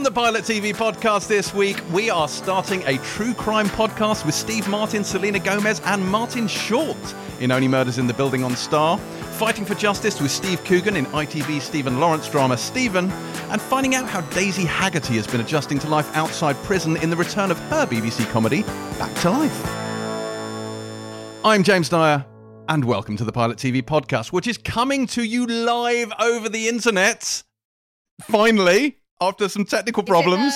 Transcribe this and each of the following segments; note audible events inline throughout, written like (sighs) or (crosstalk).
On the Pilot TV podcast this week, we are starting a true crime podcast with Steve Martin, Selena Gomez, and Martin Short in Only Murders in the Building on Star. Fighting for Justice with Steve Coogan in ITV Stephen Lawrence drama Stephen, and finding out how Daisy Haggard has been adjusting to life outside prison in the return of her BBC comedy, Back to Life. I'm James Dyer, and welcome to the Pilot TV podcast, which is coming to you live over the internet. Finally, after some technical problems.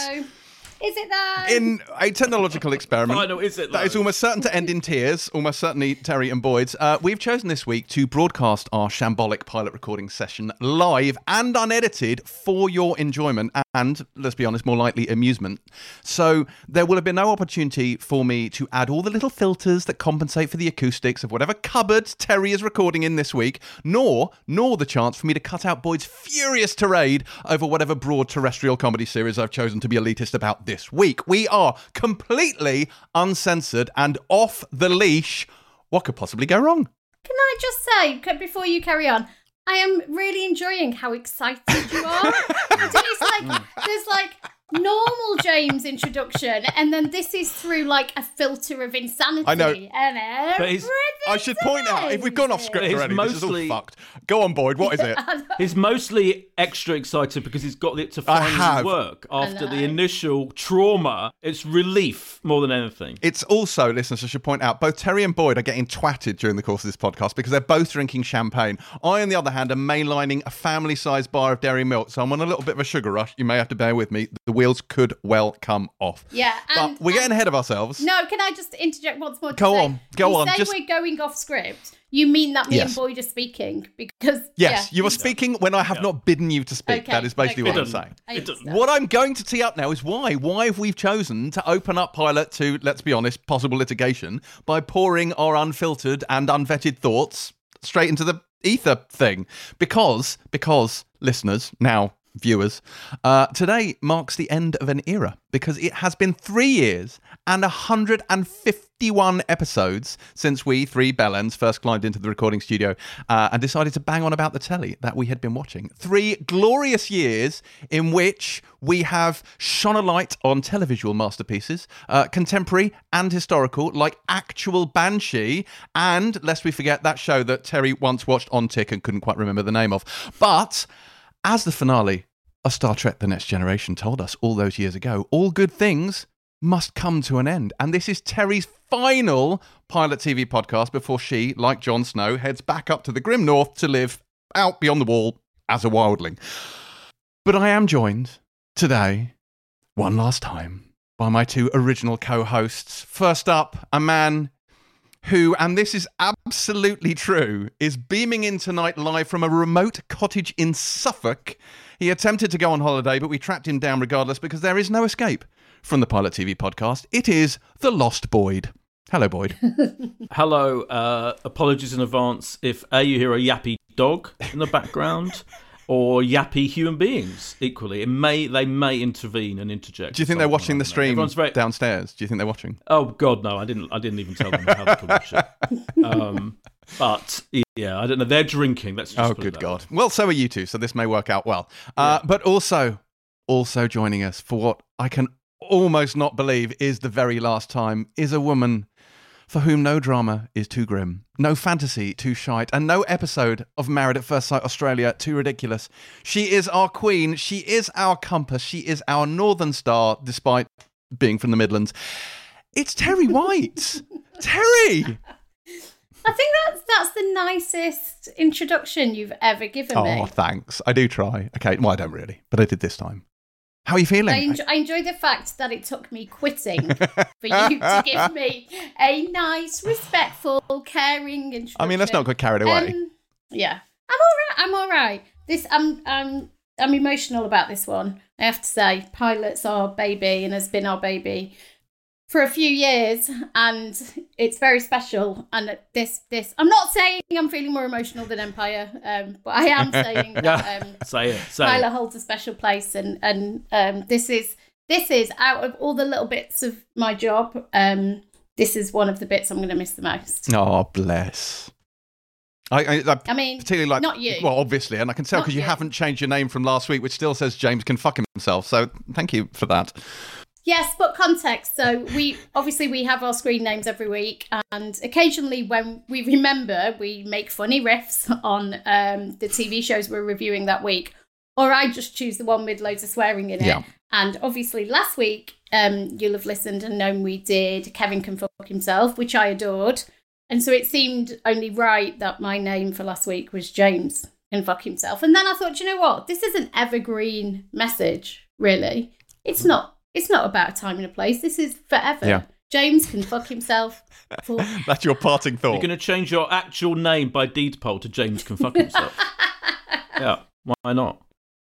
Is it though? Is it though? In a technological experiment Final, is it, that is though? almost certain to end in tears, almost certainly Terri and Boyd's, uh, we've chosen this week to broadcast our shambolic pilot recording session live and unedited for your enjoyment and, let's be honest, more likely amusement. So there will have been no opportunity for me to add all the little filters that compensate for the acoustics of whatever cupboard Terri is recording in this week, nor nor the chance for me to cut out Boyd's furious tirade over whatever broad terrestrial comedy series I've chosen to be elitist about this week. We are completely uncensored and off the leash. What could possibly go wrong? Can I just say before you carry on? I am really enjoying how excited you are. (laughs) it's like there's like normal James introduction, and then this is through like a filter of insanity. I know. And But he's- I should point out if we've gone off script It's already, this is all mostly- fucked. Go on, Boyd. What is it? (laughs) He's mostly extra excited because he's got it to I finally work after the initial trauma. It's relief more than anything. It's also, listeners, I should point out, both Terri and Boyd are getting twatted during the course of this podcast because they're both drinking champagne. I, on the other hand, am mainlining a family sized bar of dairy milk, so I'm on a little bit of a sugar rush. You may have to bear with me. The wheels could well come off. Yeah, But and- we're getting ahead of ourselves. No, can I just interject once more? To Go say, on, go you on, Say just- we're going off script. You mean that me Yes. and Boyd are speaking because Yes, yeah, you are speaking when I have not bidden you to speak. Okay, That is basically okay. what It I'm saying. It. What I'm going to tee up now is why. Why have we chosen to open up Pilot to, let's be honest, possible litigation by pouring our unfiltered and unvetted thoughts straight into the ether thing? Because, because listeners, now viewers, uh, today marks the end of an era because it has been three years and 151 episodes since we three bellends first climbed into the recording studio uh, and decided to bang on about the telly that we had been watching. Three glorious years in which we have shone a light on televisual masterpieces, uh, contemporary and historical, like actual Banshee, and lest we forget that show that Terri once watched on Tick and couldn't quite remember the name of. But as the finale of Star Trek The Next Generation told us all those years ago, all good things must come to an end. And this is Terri's final Pilot TV podcast before she, like Jon Snow, heads back up to the Grim North to live out beyond the wall as a wildling. But I am joined today, one last time, by my two original co hosts. First up, a man who, and this is absolutely true, is beaming in tonight live from a remote cottage in Suffolk. He attempted to go on holiday, but we tracked him down regardless because there is no escape from the Pilot TV podcast. It is The Lost Boyd. Hello, Boyd. (laughs) Hello, uh, apologies in advance if A, you hear a yappy dog in the background. Or yappy human beings equally. It may they may intervene and interject. Do you think they're watching the stream very, downstairs? Do you think they're watching? Oh God, no! I didn't. I didn't even tell them how could watch it. Um, but yeah, I don't know. They're drinking. Let's Oh, good God. Well, so are you two, so this may work out well. Uh, But also, also joining us for what I can almost not believe is the very last time is a woman for whom no drama is too grim, no fantasy too shite, and no episode of Married at First Sight Australia too ridiculous. She is our queen. She is our compass. She is our northern star, despite being from the Midlands. It's Terri White. (laughs) Terri. I think that's that's the nicest introduction you've ever given oh, me. Oh, thanks. I do try. Okay, well, I don't really, but I did this time. How are you feeling? I enjoy, I enjoy the fact that it took me quitting (laughs) for you to give me a nice, respectful, caring introduction. I mean, let's not get carried away. Um, yeah, I'm all right. I'm all right. This, I'm, I'm, I'm emotional about this one. I have to say, pilots are baby and has been our baby for a few years, and it's very special. And this, this, I'm not saying I'm feeling more emotional than Empire, um, but I am saying (laughs) that. Um, Say it. Say Tyler it. holds a special place, and and um, this is this is out of all the little bits of my job. Um, this is one of the bits I'm going to miss the most. Oh, bless. I, I, I, I mean, particularly like not you. Well, obviously, and I can tell because you you. haven't changed your name from last week, which still says James can fuck himself. So thank you for that. Yes, but context. So we obviously we have our screen names every week, and occasionally when we remember, we make funny riffs on um, the TV shows we're reviewing that week, or I just choose the one with loads of swearing in it. Yeah. And obviously, last week um, you'll have listened and known we did Kevin can fuck himself, which I adored, and so it seemed only right that my name for last week was James can fuck himself. And then I thought, you know what? This is an evergreen message, really. It's not. It's not about a time and a place. This is forever. Yeah. James can fuck himself. For... (laughs) That's your parting thought. You're going to change your actual name by deed poll to James can fuck himself. (laughs) yeah, why not?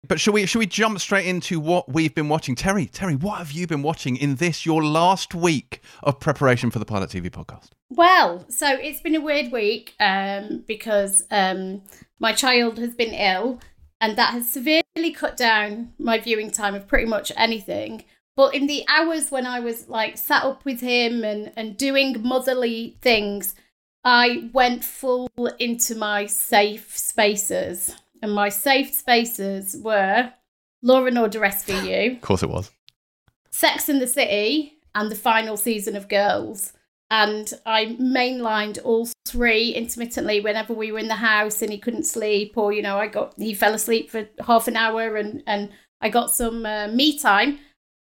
But should we should we jump straight into what we've been watching? Terri, Terri, what have you been watching in this your last week of preparation for the Pilot TV podcast? Well, so it's been a weird week um, because um, my child has been ill, and that has severely cut down my viewing time of pretty much anything. But in the hours when I was like sat up with him and, and doing motherly things, I went full into my safe spaces. And my safe spaces were Law and Order SVU, Of course it was. Sex in the City, and the final season of Girls. And I mainlined all three intermittently whenever we were in the house and he couldn't sleep, or you know, I got he fell asleep for half an hour and and I got some uh, me time.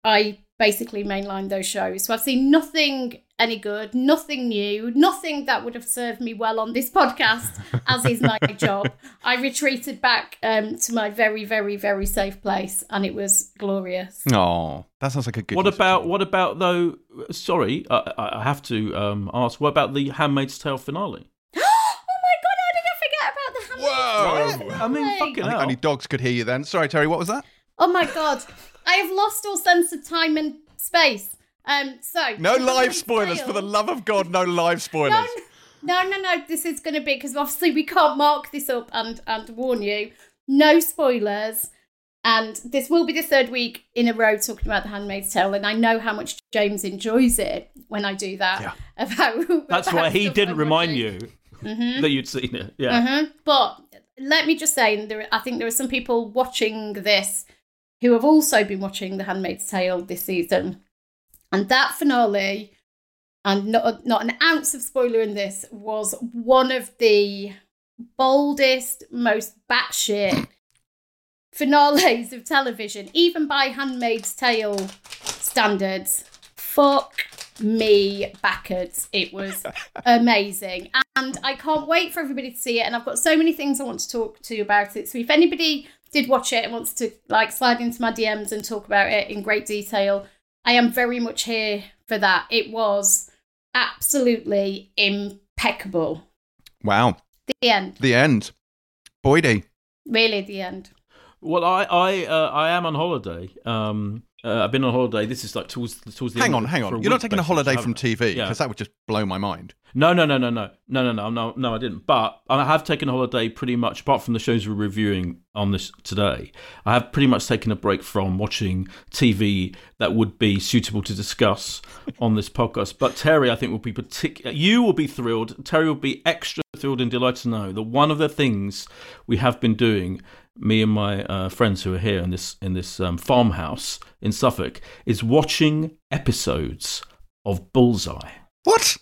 I basically mainlined those shows. So I've seen nothing any good, nothing new, nothing that would have served me well on this (laughs) podcast, as is my (laughs) job. I retreated back um, to my very, very, very safe place, and it was glorious. Oh, that sounds like a good. What use about time. what about though? Sorry, I, I I have to um, ask. What about the Handmaid's Tale finale? (gasps) oh my god, how did I forget about the Handmaid's Whoa! Tale I mean, fucking I hell. only dogs could hear you then. Sorry, Terri. What was that? Oh my god, (laughs) I have lost all sense of time and space. Um, so No live spoilers. Tale- For the love of God, no live spoilers. No, no, no, no. This is going to be because obviously we can't mark this up and and warn you. No spoilers. And this will be the third week in a row talking about The Handmaid's Tale, and I know how much James enjoys it when I do that. Yeah. About (laughs) That's about why he didn't remind watching. you Mhm. that you'd seen it. Yeah. Mhm. But let me just say, and there, I think there are some people watching this who have also been watching The Handmaid's Tale this season, and that finale, and not not an ounce of spoiler in this, was one of the boldest, most batshit (laughs) finales of television, even by Handmaid's Tale standards. Fuck me backwards. It was (laughs) amazing. And I can't wait for everybody to see it. And I've got so many things I want to talk to you about it. So if anybody did watch it and wants to like slide into my DMs and talk about it in great detail, I am very much here for that. It was absolutely impeccable. Wow. The end. The end. Boydie. Really the end. Well, I I uh, I am on holiday. Um, uh, I've been on holiday. This is like towards towards the Hang on, hang on. You're not taking a holiday from TV Yeah. because that would just blow my mind. No, no, no, no, no, no, no, no, no, no. I didn't. But I have taken a holiday pretty much, apart from the shows we're reviewing on this today. I have pretty much taken a break from watching TV that would be suitable to discuss (laughs) on this podcast. But Terri, I think, will be particular. You will be thrilled. Terri will be extra thrilled and delighted to know that one of the things we have been doing, me and my uh, friends who are here in this in this um, farmhouse in Suffolk, is watching episodes of Bullseye. What?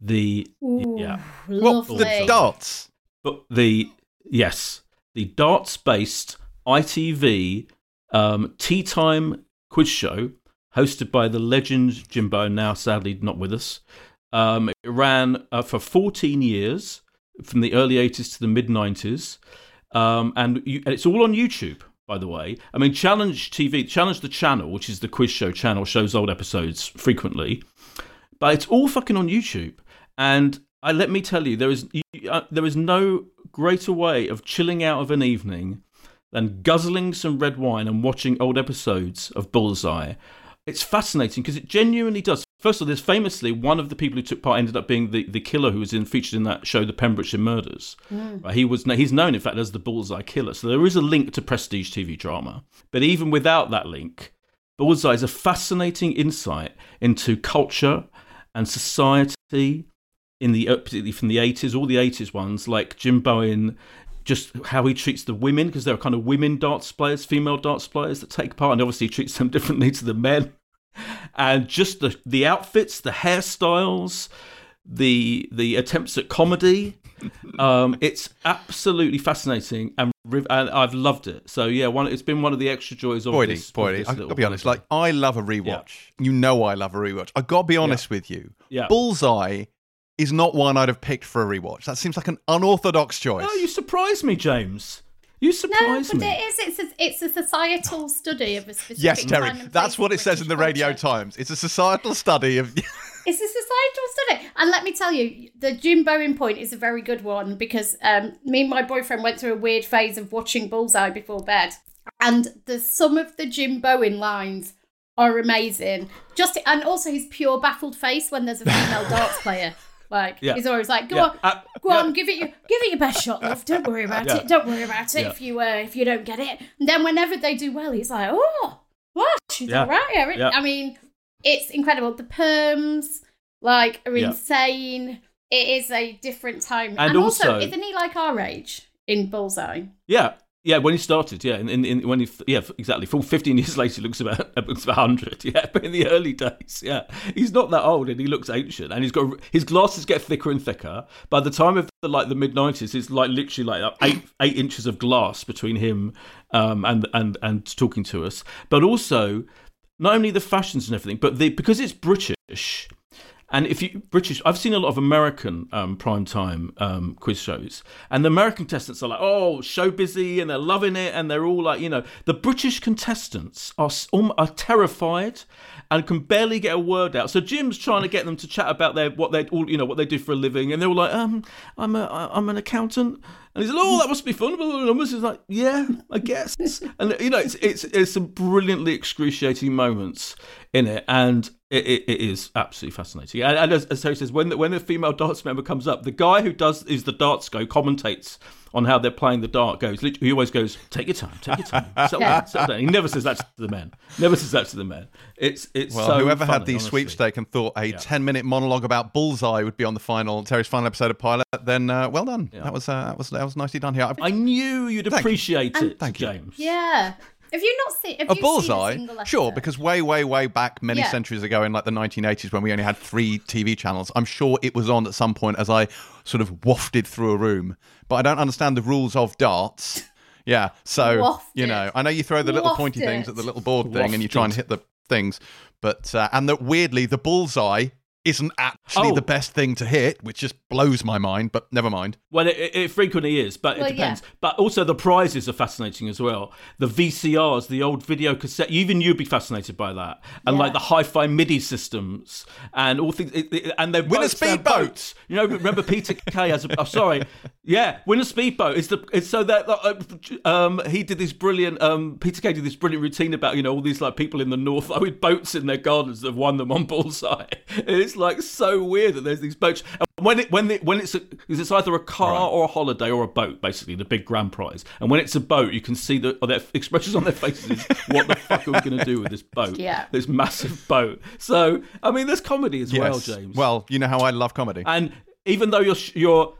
The Ooh, Yeah. What? Lovely. The darts. But the yes, the darts-based ITV um, tea time quiz show hosted by the legend Jimbo, now sadly not with us. Um, it ran uh, for 14 years, from the early 80s to the mid 90s, um, and, you, and it's all on YouTube. By the way, I mean Challenge TV, Challenge the channel, which is the quiz show channel, shows old episodes frequently, but it's all fucking on YouTube. And I let me tell you, there is uh, there is no greater way of chilling out of an evening than guzzling some red wine and watching old episodes of Bullseye. It's fascinating because it genuinely does. First of all, there's famously one of the people who took part ended up being the, the killer who was in featured in that show, The Pembrokeshire Murders. Right, he was he's known, in fact, as the Bullseye Killer. So there is a link to prestige TV drama. But even without that link, Bullseye is a fascinating insight into culture and society in the uh, particularly from the 80s, all the 80s ones, like Jim Bowen, just how he treats the women because there are kind of women darts players, female darts players that take part, and obviously he treats them (laughs) differently to the men. And just the the outfits, the hairstyles, the the attempts at comedy. Um, (laughs) it's absolutely fascinating, and, riv- and I've loved it. So yeah, one it's been one of the extra joys of Boydie, this. Boydie, this I've little got to be honest. Like, I love a rewatch. You know, I love a rewatch. I've got to be honest with you. Yeah. Bullseye is not one I'd have picked for a rewatch. That seems like an unorthodox choice. Oh, you surprised me, James. You No, but me. it is. It's a, it's a societal study of a specific. yes, Terri. That's what it says in the British Radio culture. Times. It's a societal study of. (laughs) It's a societal study. And let me tell you, the Jim Bowen point is a very good one because um, me and my boyfriend went through a weird phase of watching Bullseye before bed. And the some of the Jim Bowen lines are amazing. Just and also his pure baffled face when there's a female (laughs) darts player. Like Yeah. he's always like, "Go Yeah. on, Uh, go on, give it your give it your best shot, love. Don't worry about it. Don't worry about it if you uh, if you don't get it." And then whenever they do well, he's like, "Oh, what? She's Yeah. all right." Erin." Yeah. I mean, it's incredible. The perms like are insane. It is a different time, And also, also- isn't he like our age in Bullseye? Yeah, yeah. When he started, yeah, in, in, when he, yeah, exactly. Full fifteen years (laughs) later, he looks about (laughs) looks about hundred. (laughs) Yeah, but in the early days, yeah, he's not that old, and he looks ancient, and he's got his glasses get thicker and thicker. By the time of the, like the mid nineties, it's like literally like eight (coughs) eight inches of glass between him um, and and and talking to us. But also, not only the fashions and everything, but the because it's British. And if you British, I've seen a lot of American um, prime time um, quiz shows, and the American contestants are like, "Oh, show busy," and they're loving it, and they're all like, you know, the British contestants are are terrified and can barely get a word out. So Jim's trying to get them to chat about their what they all, you know, what they do for a living, and they're all like, "Um, I'm a I'm an accountant," and he's like, "Oh, that must be fun." And he's like, "Yeah, I guess," (laughs) and you know, it's it's it's some brilliantly excruciating moments in it, and it, it, it is absolutely fascinating. And, and as, as Terri says, when the, when the female darts member comes up, the guy who does is the darts go commentates on how they're playing the dart goes. Literally, He always goes, "Take your time, take your time, (laughs) settle down, settle down." He never says that to the men. Never says that to the men. It's it's Well, so whoever had the honestly. sweepstake and thought a ten-minute monologue about Bullseye would be on the final Terri's final episode of Pilot, then uh, well done. That was uh, that was that was nicely done here. I knew you'd appreciate it, Thank you. James. Yeah. Have you not seen? Have a bullseye, Seen a single sure, because way, way, way back, many Yeah. centuries ago, in like the 1980s, when we only had three TV channels, I'm sure it was on at some point as I sort of wafted through a room. But I don't understand the rules of darts. Yeah, so Wafted. you know, I know you throw the little pointy things at the little board thing, and you try and hit the things, but uh, and that weirdly the bullseye isn't actually Oh. the best thing to hit, which just blows my mind. But never mind. Well, it, it, it frequently is, but Well, it depends. yeah. But also the prizes are fascinating as well. The VCRs, the old video cassette, even you'd be fascinated by that. And Yeah. like the hi-fi MIDI systems and all things. It, it- and they're Win a boats, they're speedboat. boats. You know, remember Peter Kay as a, oh, sorry, yeah, win a speedboat. It's the it's so that uh, um he did this brilliant um Peter Kay did this brilliant routine about you know all these like people in the north like, (laughs) with boats in their gardens that have won them on bullseye. (laughs) It's like so weird that there's these boats. And when it when it, when it's a, 'cause it's either a car or a holiday or a boat, basically the big grand prize. And when it's a boat, you can see the or their expressions on their faces. (laughs) what the fuck are we going to do with this boat? Yeah. this massive boat. So I mean, there's comedy as well, James. Well, you know how I love comedy. And even though you're you're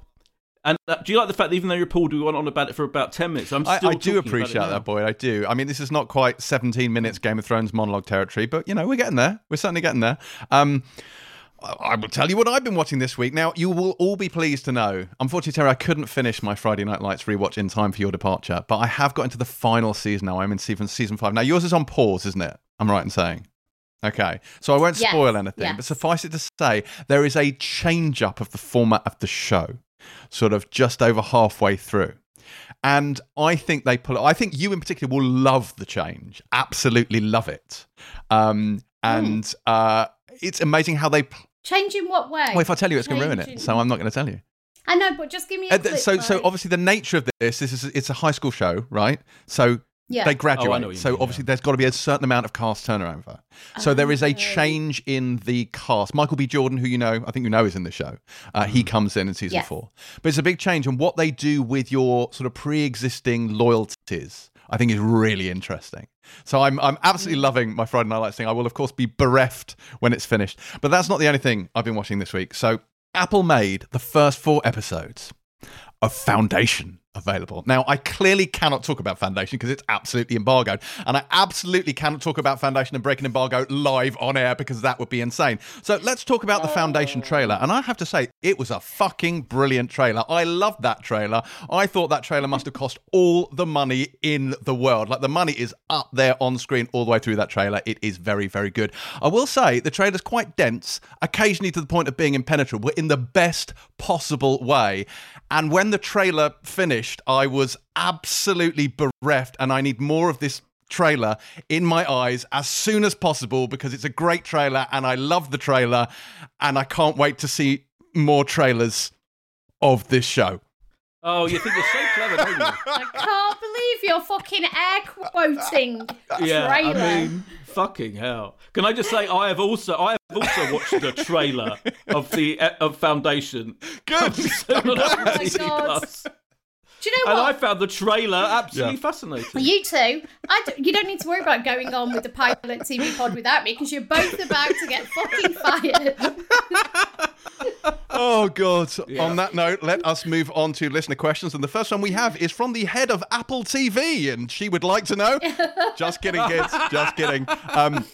and uh, do you like the fact that even though you're pulled, we went on about it for about ten minutes? I'm still I do talking about it appreciate that, Boyd. I do. I mean, this is not quite 17 minutes Game of Thrones monologue territory, but you know, we're getting there. We're certainly getting there. Um, I will tell you what I've been watching this week. Now, you will all be pleased to know. Unfortunately, Terri, I couldn't finish my Friday Night Lights rewatch in time for your departure, but I have got into the final season now. I'm in season season five. Now, yours is on pause, isn't it? I'm right in saying. Okay, so I won't Yes, spoil anything, yes. but suffice it to say, there is a change up of the format of the show, sort of just over halfway through. And I think they pull it. I think you in particular will love the change. Absolutely love it. Um, and uh, it's amazing how they. Pl- Change in what way? well, if I tell you, it's going to ruin it. So I'm not going to tell you. I know, but just give me a Uh, th- quick, so, so obviously the nature of this, this is it's a high school show, right? So yeah. they Oh, I graduate. know so mean, obviously yeah. there's got to be a certain amount of cast turnover. So there is a Oh. change in the cast. Michael B. Jordan, who you know, I think you know, is in the show. Uh, Mm-hmm. He comes in in season Yes. four, but it's a big change. And what they do with your sort of pre-existing loyalties, I think, is really interesting. So I'm I'm absolutely mm. loving my Friday Night Lights thing. I will of course be bereft when it's finished, but that's not the only thing I've been watching this week. So Apple made the first four episodes of Foundation available. Now, I clearly cannot talk about Foundation because it's absolutely embargoed. And I absolutely cannot talk about Foundation and breaking embargo live on air because that would be insane. So let's talk about the Foundation trailer. And I have to say, it was a fucking brilliant trailer. I loved that trailer. I thought that trailer must have cost all the money in the world. Like the money is up there on screen all the way through that trailer. It is very, very good. I will say the trailer's quite dense, occasionally to the point of being impenetrable, but in the best possible way. And when the trailer finished, I was absolutely bereft, and I need more of this trailer in my eyes as soon as possible because it's a great trailer and I love the trailer, and I can't wait to see more trailers of this show. Oh, you think you're so clever, don't you? (laughs) I can't believe you're fucking air quoting (laughs) Yeah, trailer. I mean, fucking hell. Can I just say I have also I have also watched the trailer of the of Foundation. Good. on Apple my God. Plus. Do you know And what? I found the trailer absolutely Yeah. fascinating. You two, I d- you don't need to worry about going on with the pilot TV pod without me because you're both about to get fucking fired. (laughs) Oh God! On that note, let us move on to listener questions, and the first one we have is from the head of Apple TV, and she would like to know. (laughs) Just kidding, kids. Just kidding. Um,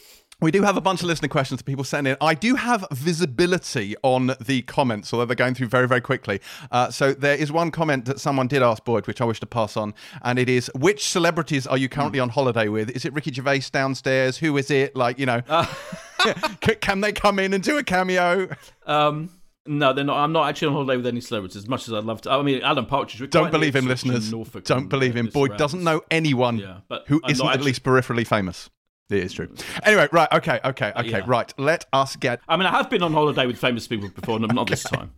we do have a bunch of listener questions that people send in. I do have visibility on the comments, although they're going through very, very quickly. Uh, so there is one comment that someone did ask Boyd, which I wish to pass on, and it is: Which celebrities are you currently on holiday with? Is it Ricky Gervais downstairs? Who is it? Like, you know, (laughs) c- can they come in and do a cameo? Um, no, they're not. I'm not actually on holiday with any celebrities. As much as I'd love to. I mean, Alan Partridge. Don't believe him, listeners. Norfolk Don't believe uh, him. Boyd surrounds. doesn't know anyone Yeah, but who I'm isn't not at actually- least peripherally famous. It is true. Anyway, right, okay, okay, okay, yeah. right. Let us get. I mean, I have been on holiday with famous people before, and not this time.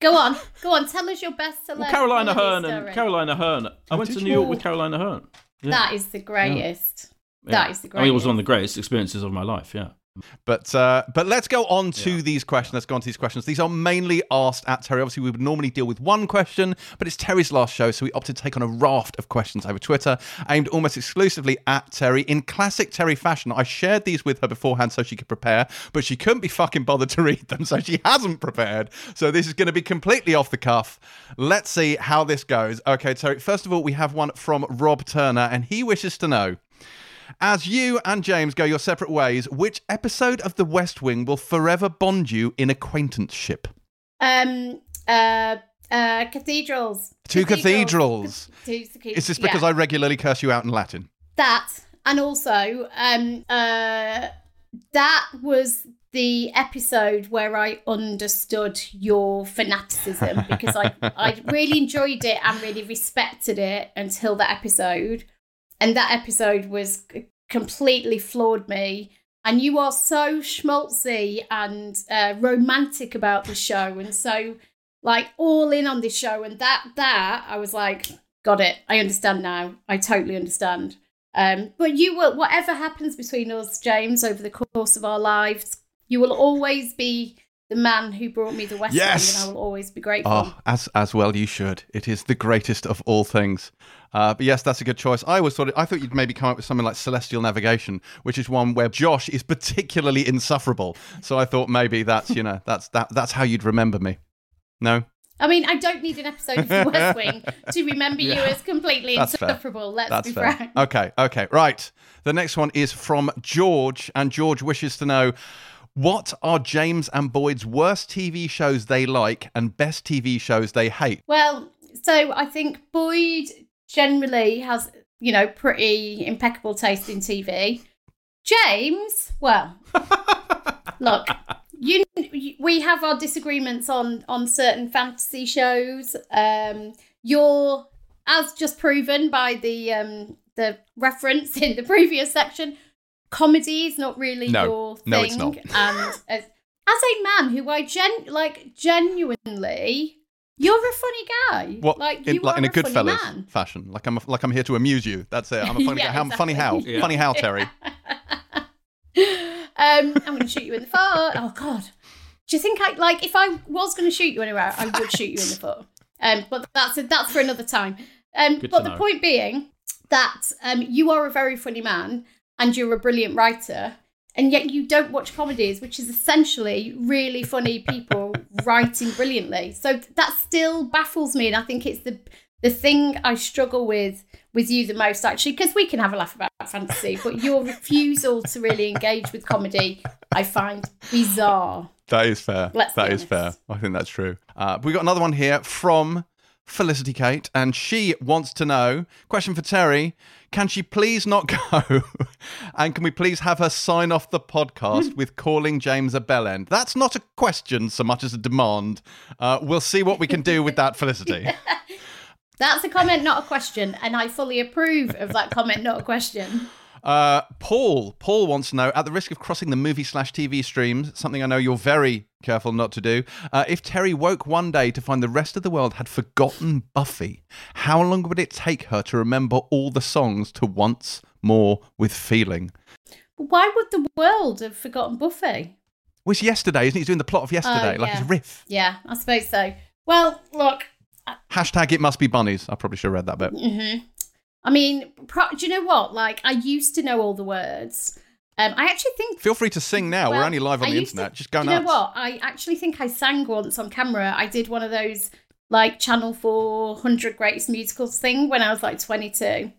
Go on, go on. Tell us your best celeb. Well, Carolina holiday Hearn and. Caroline Aherne. I oh, went to? New York with Caroline Aherne. Yeah. That is the greatest. Yeah. That is the greatest. I mean, it was one of the greatest experiences of my life. Yeah. But uh, but let's go on to these questions. Let's go on to these questions. These are mainly asked at Terri. Obviously, we would normally deal with one question, but it's Terri's last show, so we opted to take on a raft of questions over Twitter, aimed almost exclusively at Terri. In classic Terri fashion, I shared these with her beforehand so she could prepare, but she couldn't be fucking bothered to (laughs) read them, so she hasn't prepared. So this is going to be completely off the cuff. Let's see how this goes. Okay, Terri. First of all, we have one from Rob Turner, and he wishes to know. As you and James go your separate ways, which episode of The West Wing will forever bond you in acquaintanceship? Um. Uh. Uh. Cathedrals. Two cathedrals. Two cathedrals. Is this because yeah. I regularly curse you out in Latin? that and also um uh that was the episode where I understood your fanaticism because I (laughs) I really enjoyed it and really respected it until that episode, and that episode was completely floored me. And you are so schmaltzy and uh, romantic about the show, and so like all in on this show. And that that I was like, got it. I understand now. I totally understand. Um, but you will, whatever happens between us, James, over the course of our lives, you will always be the man who brought me the West Yes! Wing, and I will always be grateful. Oh, as as well you should. It is the greatest of all things. Uh, but yes, that's a good choice. I always thought it, I thought you'd maybe come up with something like Celestial Navigation, which is one where Josh is particularly insufferable. So I thought maybe that's you know that's that that's how you'd remember me. No, I mean, I don't need an episode of the West (laughs) Wing to remember you as completely That's fair. insufferable. Let's That's be fair. frank. Okay, okay, right. The next one is from George, and George wishes to know what are James and Boyd's worst TV shows they like and best TV shows they hate. Well, so I think Boyd generally has, you know, pretty impeccable taste in TV. James, well, (laughs) look, you we have our disagreements on on certain fantasy shows. Um, you're as just proven by the um the reference (laughs) in the previous section. Comedy is not really No. your thing, No, it's not. and as, as a man who I gen like genuinely, you're a funny guy. What like in, you like are in a a funny Goodfellas man. fashion? Like I'm like I'm here to amuse you. That's it. I'm a (laughs) funny Yeah, guy. How, Funny how? Yeah. Funny how, Terri? (laughs) um, I'm going to shoot you in the foot. Oh God, do you think I like if I was going to shoot you anywhere, I would shoot you in the foot. Um, but that's that's for another time. Um, but the know. point being that um, you are a very funny man and you're a brilliant writer. and yet you don't watch comedies, which is essentially really funny people (laughs) writing brilliantly. So that still baffles me, and I think it's the the thing I struggle with with you the most actually because we can have a laugh about fantasy but your refusal to really engage with comedy I find bizarre That is fair. Let's That is fair. I think that's true. Uh, we got another one here from Felicity Kate, and she wants to know question for Terri Can she please not go? (laughs) and can we please have her sign off the podcast with calling James a bellend? That's not a question so much as a demand. Uh, we'll see what we can do with that, Felicity. (laughs) that's a comment not a question and I fully approve of that comment not a question Uh, Paul, Paul wants to know, at the risk of crossing the movie slash TV streams, something I know you're very careful not to do. Uh, if Terri woke one day to find the rest of the world had forgotten Buffy, how long would it take her to remember all the songs to once more with feeling? why would the world have forgotten Buffy Well, it's yesterday, isn't he? He's doing the plot of yesterday, like yeah. his riff. yeah I suppose so well look Hashtag it must be bunnies. I probably should have read that bit. hmm I mean, pro- do you know what? Like, I used to know all the words. Um, I actually think. Feel free to sing now. We're only live on I the used to- internet. Just go you nuts. know what? I actually think I sang once on camera. I did one of those like Channel 400 Greatest Musicals thing when I was like 22,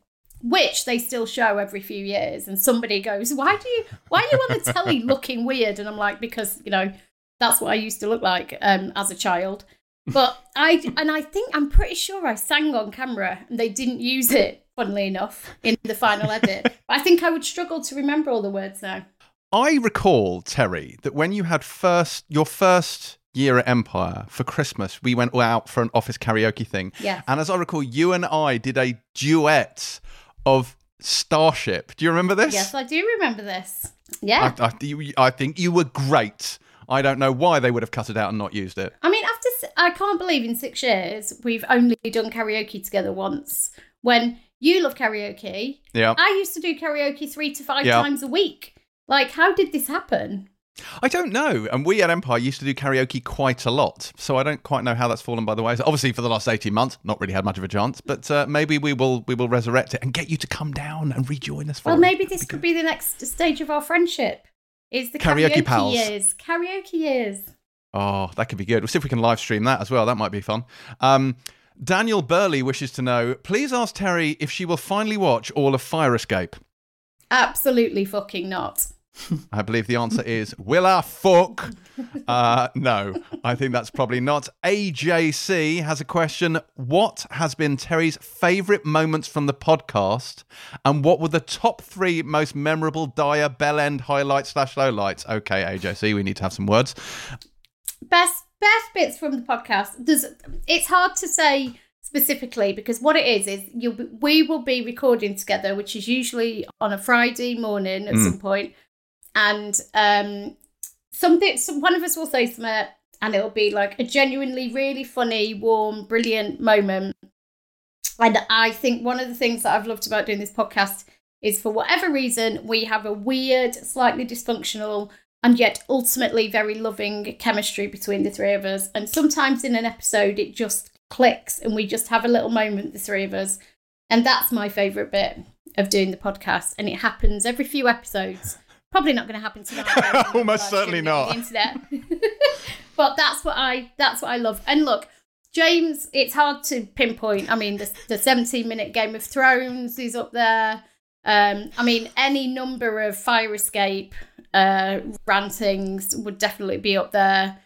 which they still show every few years. And somebody goes, "Why do you? Why are you on the telly (laughs) looking weird?" And I'm like, "Because you know, that's what I used to look like um, as a child." But I and I think I'm pretty sure I sang on camera and they didn't use it. Funnily enough, in the final edit, (laughs) but I think I would struggle to remember all the words now. I recall, Terri, that when you had first your first year at Empire for Christmas, we went out for an office karaoke thing. Yeah. And as I recall, you and I did a duet of Starship. Do you remember this? Yes, I do remember this. Yeah. I, I, I think you were great. I don't know why they would have cut it out and not used it. I mean, after I can't believe in six years we've only done karaoke together once. When you love karaoke, Yeah. I used to do karaoke three to five Yeah. times a week. Like, how did this happen? I don't know. And we at Empire used to do karaoke quite a lot. So I don't quite know how that's fallen by the wayside. Obviously, for the last 18 months, not really had much of a chance. But uh, maybe we will we will resurrect it and get you to come down and rejoin us for Well, maybe this could be the next stage of our friendship. Is the Karaoke karaoke, pals. years? Karaoke years. Oh, that could be good. We'll see if we can live stream that as well. That might be fun. Um, Daniel Burley wishes to know please ask Terri if she will finally watch all of Farscape. Absolutely fucking not. (laughs) I believe the answer is will I fuck? (laughs) Uh, no, I think that's probably not. AJC has a question. What has been Terri's favourite moments from the podcast? And what were the top three most memorable Dyer Bell End highlights slash lowlights? Okay, AJC, we need to have some words. best best bits from the podcast. There's it's hard to say specifically because what it is is you'll be, we will be recording together which is usually on a friday morning at Mm. some point. And um something some, one of us will say something and it'll be like a genuinely really funny warm brilliant moment. And i think one of the things that i've loved about doing this podcast is for whatever reason we have a weird slightly dysfunctional and yet ultimately very loving chemistry between the three of us. And sometimes in an episode, it just clicks and we just have a little moment, the three of us. And that's my favourite bit of doing the podcast. And it happens every few episodes. Probably not going to happen tonight. (laughs) Almost certainly not. internet. (laughs) but that's what I that's what I love. And look, James, it's hard to pinpoint. I mean, the, the 17 minute Game of Thrones is up there. Um, I mean, any number of Farscape uh, rantings would definitely be up there.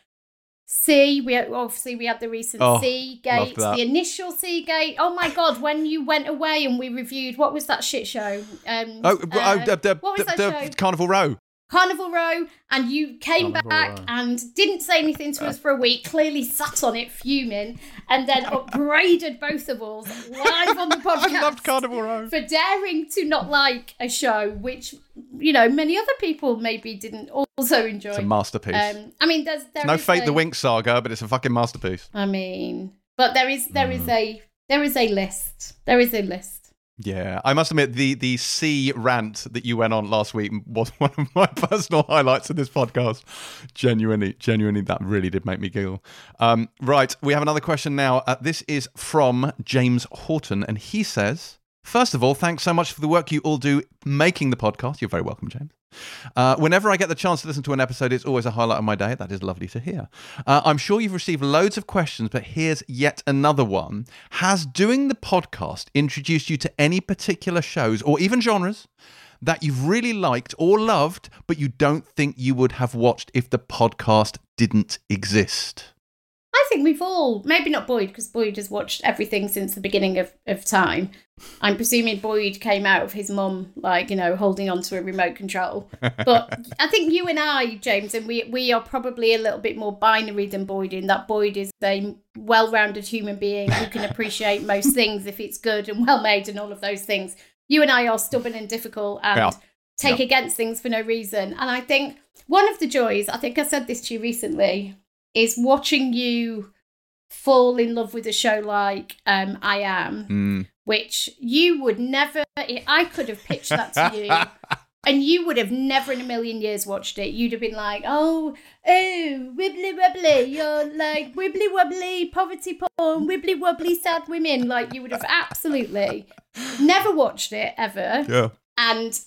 C, we had, obviously we had the recent Oh, See Gate, the initial See Gate. Oh my god, when you went away and we reviewed what was that shit show? Um, Oh, uh, oh the, the, what was the, that the show? Carnival Row. Carnival Row, and you came Carnival back Row. and didn't say anything to us for a week, clearly sat on it fuming, and then upbraided both of us live on the podcast (laughs) I loved Carnival Row. for daring to not like a show which, you know, many other people maybe didn't also enjoy. It's a masterpiece. Um, I mean, there's there no is Fate a- the Winx saga, but it's a fucking masterpiece. I mean, but there is there is Mm. a there is a list. There is a list. Yeah, I must admit the the See rant that you went on last week was (laughs) one of my personal highlights of this podcast. Genuinely, genuinely, that really did make me giggle. Um, right, we have another question now. Uh, this is from James Horton, and he says, First of all, thanks so much for the work you all do making the podcast. You're very welcome, James. Uh, whenever I get the chance to listen to an episode, it's always a highlight of my day. That is lovely to hear. Uh, I'm sure you've received loads of questions, but here's yet another one. Has doing the podcast introduced you to any particular shows or even genres that you've really liked or loved, but you don't think you would have watched if the podcast didn't exist? I think we've all, maybe not Boyd, because Boyd has watched everything since the beginning of, of time. I'm presuming Boyd came out of his mum, like, you know, holding onto a remote control. But (laughs) I think you and I, James, and we, we are probably a little bit more binary than Boyd in that Boyd is a well rounded human being who can appreciate most (laughs) things if it's good and well made and all of those things. You and I are stubborn and difficult and Yeah. take Yeah. against things for no reason. And I think one of the joys, I think I said this to you recently, is watching you fall in love with a show like um, I Am, Mm. which you would never, I could have pitched that to you. (laughs) And you would have never in a million years watched it. You'd have been like, oh, oh, wibbly wobbly. You're like wibbly wobbly, poverty porn, wibbly wobbly, sad women. Like, you would have absolutely never watched it ever Yeah. and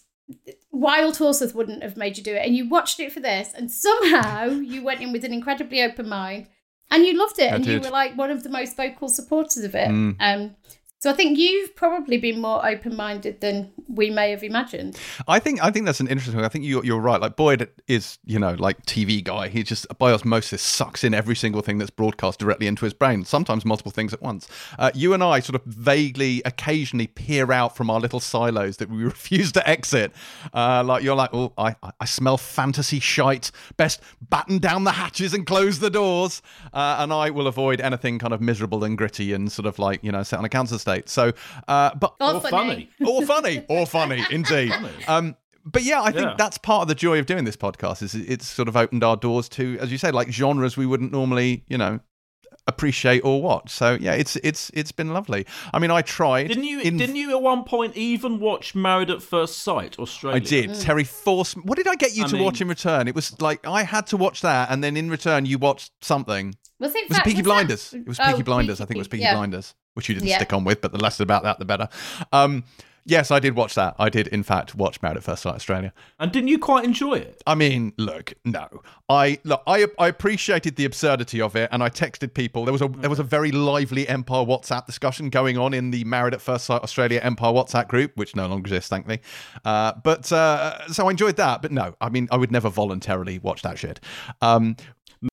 Wild Horses wouldn't have made you do it. And you watched it for this, and somehow you went in with an incredibly open mind, and you loved it, I and you were like one of the most vocal supporters of it. Mm. Um, so I think you've probably been more open minded than we may have imagined. I think I think that's an interesting. Thing. I think you're you're right. Like Boyd is you know like TV guy. He just by osmosis sucks in every single thing that's broadcast directly into his brain. Sometimes multiple things at once. Uh, you and I sort of vaguely, occasionally peer out from our little silos that we (laughs) refuse to exit. Uh, like you're like, oh, I I- smell fantasy shite. Best batten down the hatches and close the doors. Uh, and I will avoid anything kind of miserable and gritty and sort of like you know sit on a cancer state. So, uh, but Or, Or funny. funny. (laughs) or funny or funny (laughs) indeed um but yeah i think Yeah. that's part of the joy of doing this podcast is it's sort of opened our doors to as you say like genres we wouldn't normally you know appreciate or watch so yeah it's it's it's been lovely i mean i tried Didn't you? in- didn't you at one point even watch Married at First Sight, Australia? I did. Terri Force. What did I get you I to mean- watch in return? It was like I had to watch that, and then in return you watched something. Was it? Was it Peaky was that- Blinders? It was Peaky Oh, Blinders. I think it was Peaky yeah. Blinders, which you didn't Yeah. stick on with, but the less about that, the better. Um, yes, I did watch that. I did, in fact, watch Married at First Sight Australia. And didn't you quite enjoy it? I mean, look, no. I look, I I appreciated the absurdity of it, and I texted people. There was a there was a very lively Empire WhatsApp discussion going on in the Married at First Sight Australia Empire WhatsApp group, which no longer exists, thankfully. Uh, but uh, so I enjoyed that. But no, I mean, I would never voluntarily watch that shit. Um,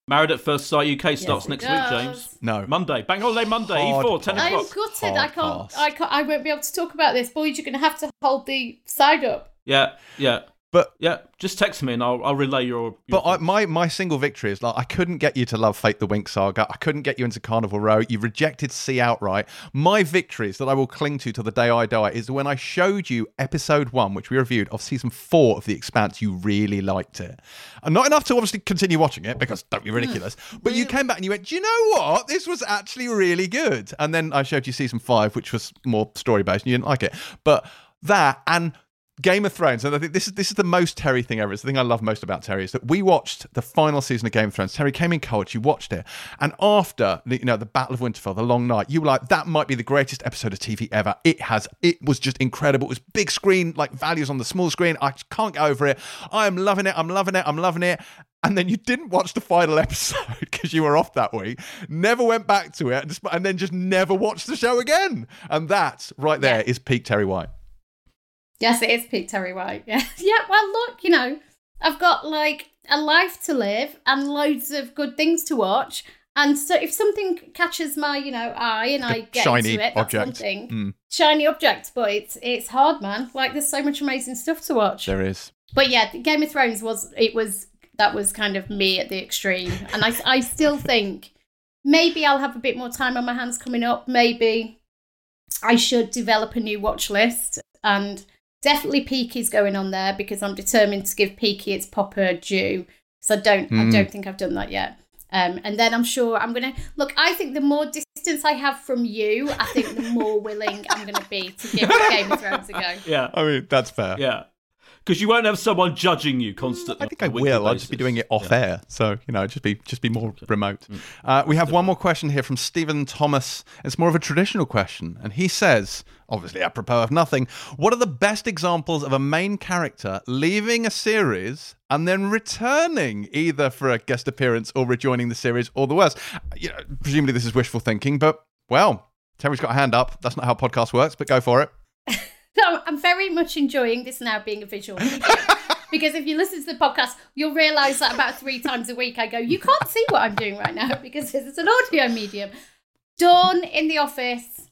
Married at First Sight UK starts it next does. week, James. no, Monday, Bank Holiday Monday, Hard E4, 10 pass. I'm o'clock. gutted. I can't, pass. I can't. I won't be able to talk about this. Boys, you're going to have to hold the side up. Yeah, yeah. But- yeah, just text me and I'll, I'll relay your. your But I, my my single victory is like I couldn't get you to love Fate the Winx Saga. I couldn't get you into Carnival Row. You rejected See outright. My victories that I will cling to till the day I die is when I showed you episode one, which we reviewed of season four of The Expanse. You really liked it, and not enough to obviously continue watching it because don't be ridiculous. But you came back and you went, "Do you know what? This was actually really good." And then I showed you season five, which was more story based, and you didn't like it. But that and Game of Thrones, and I think this is this is the most Terri thing ever. It's the thing I love most about Terri is that we watched the final season of Game of Thrones. Terri came in cold, you watched it, and after the, you know the Battle of Winterfell, the long night, you were like, that might be the greatest episode of TV ever. It has, it was just incredible. It was big screen, like values on the small screen. I can't get over it. I am loving it. I'm loving it. I'm loving it. And then you didn't watch the final (laughs) episode because you were off that week. Never went back to it, and, and then just never watched the show again. And that right there Yeah. is peak Terri White. Yes, it is Pete Terri White. Yeah. (laughs) yeah, well, look, you know, I've got like a life to live and loads of good things to watch. And so if something catches my, you know, eye and I get shiny into it, that's object. thing. Mm. Shiny object, but it's it's hard, man. Like there's so much amazing stuff to watch. There is. But yeah, Game of Thrones was it was that was kind of me at the extreme, and I I still (laughs) think maybe I'll have a bit more time on my hands coming up. Maybe I should develop a new watch list, and definitely Peaky's going on there because I'm determined to give Peaky its proper due. So I don't I Mm. don't think I've done that yet. Um, and then I'm sure I'm gonna look. I think the more distance I have from you, I think the more willing I'm gonna be to give the (laughs) Game of Thrones a go. yeah, I mean, that's fair. yeah. Because you won't have someone judging you constantly. I think I I a weekly will. I'll just be doing it off Yeah. air, so you know, just be just be more remote. Uh, we have one more question here from Stephen Thomas. It's more of a traditional question, and he says, obviously apropos of nothing, what are the best examples of a main character leaving a series and then returning, either for a guest appearance or rejoining the series, or the worst? You know, presumably this is wishful thinking, but well, Terri's got a hand up. That's not how podcast works, but go for it. (laughs) So I'm very much enjoying this now being a visual medium. (laughs) because if you listen to the podcast, you'll realise that about three times a week I go, you can't see what I'm doing right now (laughs) because it's an audio medium. Dawn in the office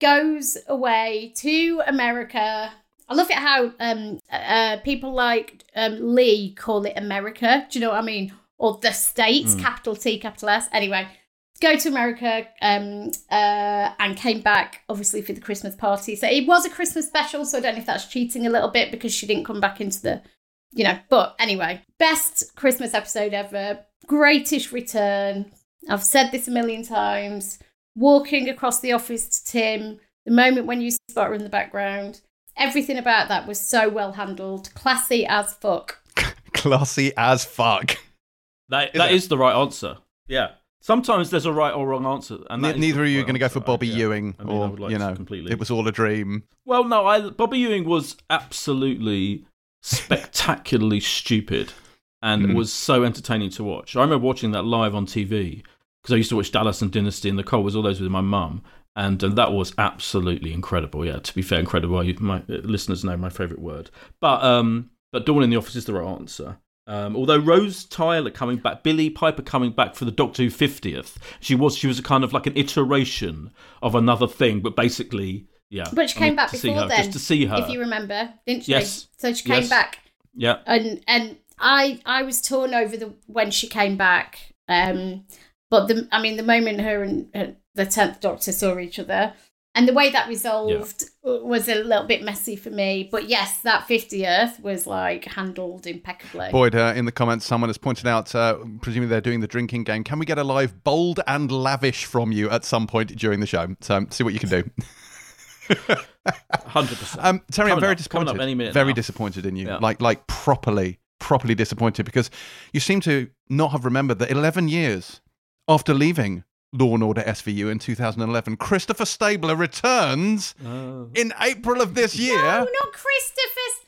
goes away to America. I love it how um, uh, people like um, Lee call it America. Do you know what I mean? Or the States, capital T, capital S. Anyway, go to America um, uh, and came back obviously for the Christmas party. So it was a Christmas special. So I don't know if that's cheating a little bit because she didn't come back into the, you know. But anyway, best Christmas episode ever. Greatest return. I've said this a million times. Walking across the office to Tim, the moment when you spot her in the background. Everything about that was so well handled, classy as fuck. (laughs) Classy as fuck. That Is that it? is the right answer. Yeah. Sometimes there's a right or wrong answer, and Ne- neither the of you are right going to go for Bobby yeah. Ewing, I mean, I or would like you know, completely. it was all a dream. Well, no, I Bobby Ewing was absolutely spectacularly stupid and Mm. was so entertaining to watch. I remember watching that live on TV because I used to watch Dallas and Dynasty and the Colbys all those with my mum. And uh, that was absolutely incredible. Yeah, to be fair, incredible. My uh, listeners know my favourite word. But um, but Dawn in the Office is the right answer. Um, although Rose Tyler coming back, Billie Piper coming back for the Doctor Who fiftieth, she was she was a kind of like an iteration of another thing, but basically, yeah. But she I came mean, back before her, then, just to see her. If you remember, didn't she? Yes. So she came Yes. back Yeah, and and I I was torn over the when she came back. Um, but the I mean the moment her and uh, the tenth Doctor saw each other, and the way that resolved was a little bit messy for me. But yes, that fiftieth was like handled impeccably. Boyd, uh, in the comments, someone has pointed out, uh, presumably they're doing the drinking game. Can we get a live bold and lavish from you at some point during the show? So see what you can do. hundred percent. Um, Terri, I'm very up, coming disappointed. up any minute very now. disappointed in you. Yeah. Like, like properly, properly disappointed because you seem to not have remembered that 11 years after leaving Law and Order SVU in 2011, Christopher Stabler returns Oh. in April of this year. no, not Christopher's.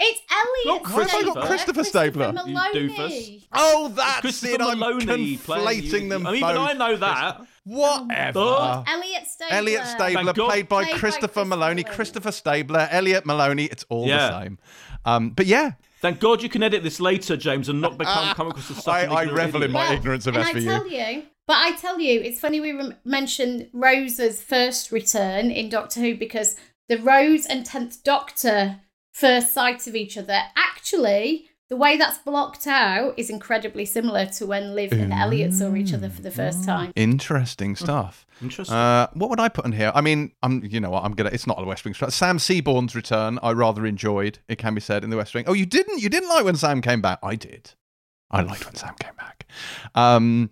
It's Elliot. Not Christopher. Stabler. I got Christopher Stabler? You Meloni. Oh, that's Christopher it. I'm Meloni playing conflating you. them I mean, both. even I know that. Whatever. Oh. Elliot Stabler. Elliot Stabler, played by Played by Christopher Christopher Meloni. Meloni. Christopher Stabler, Elliot Meloni. It's all the same. Um, but yeah, Thank God you can edit this later, James, and not become (laughs) come across as such I- I ignorant revel in idiot. my ignorance of and SVU. I tell you, but I tell you, it's funny we rem- mentioned Rose's first return in Doctor Who because the Rose and Tenth Doctor first sight of each other actually. The way that's blocked out is incredibly similar to when Liv and Elliot saw each other for the first time. interesting stuff. Interesting. Uh, what would I put in here? I mean, I'm, you know what? I'm gonna. It's not a West Wing. Sam Seaborn's return, I rather enjoyed. It can be said in the West Wing. Oh, you didn't? You didn't like when Sam came back? I did. I liked when Sam came back. Um,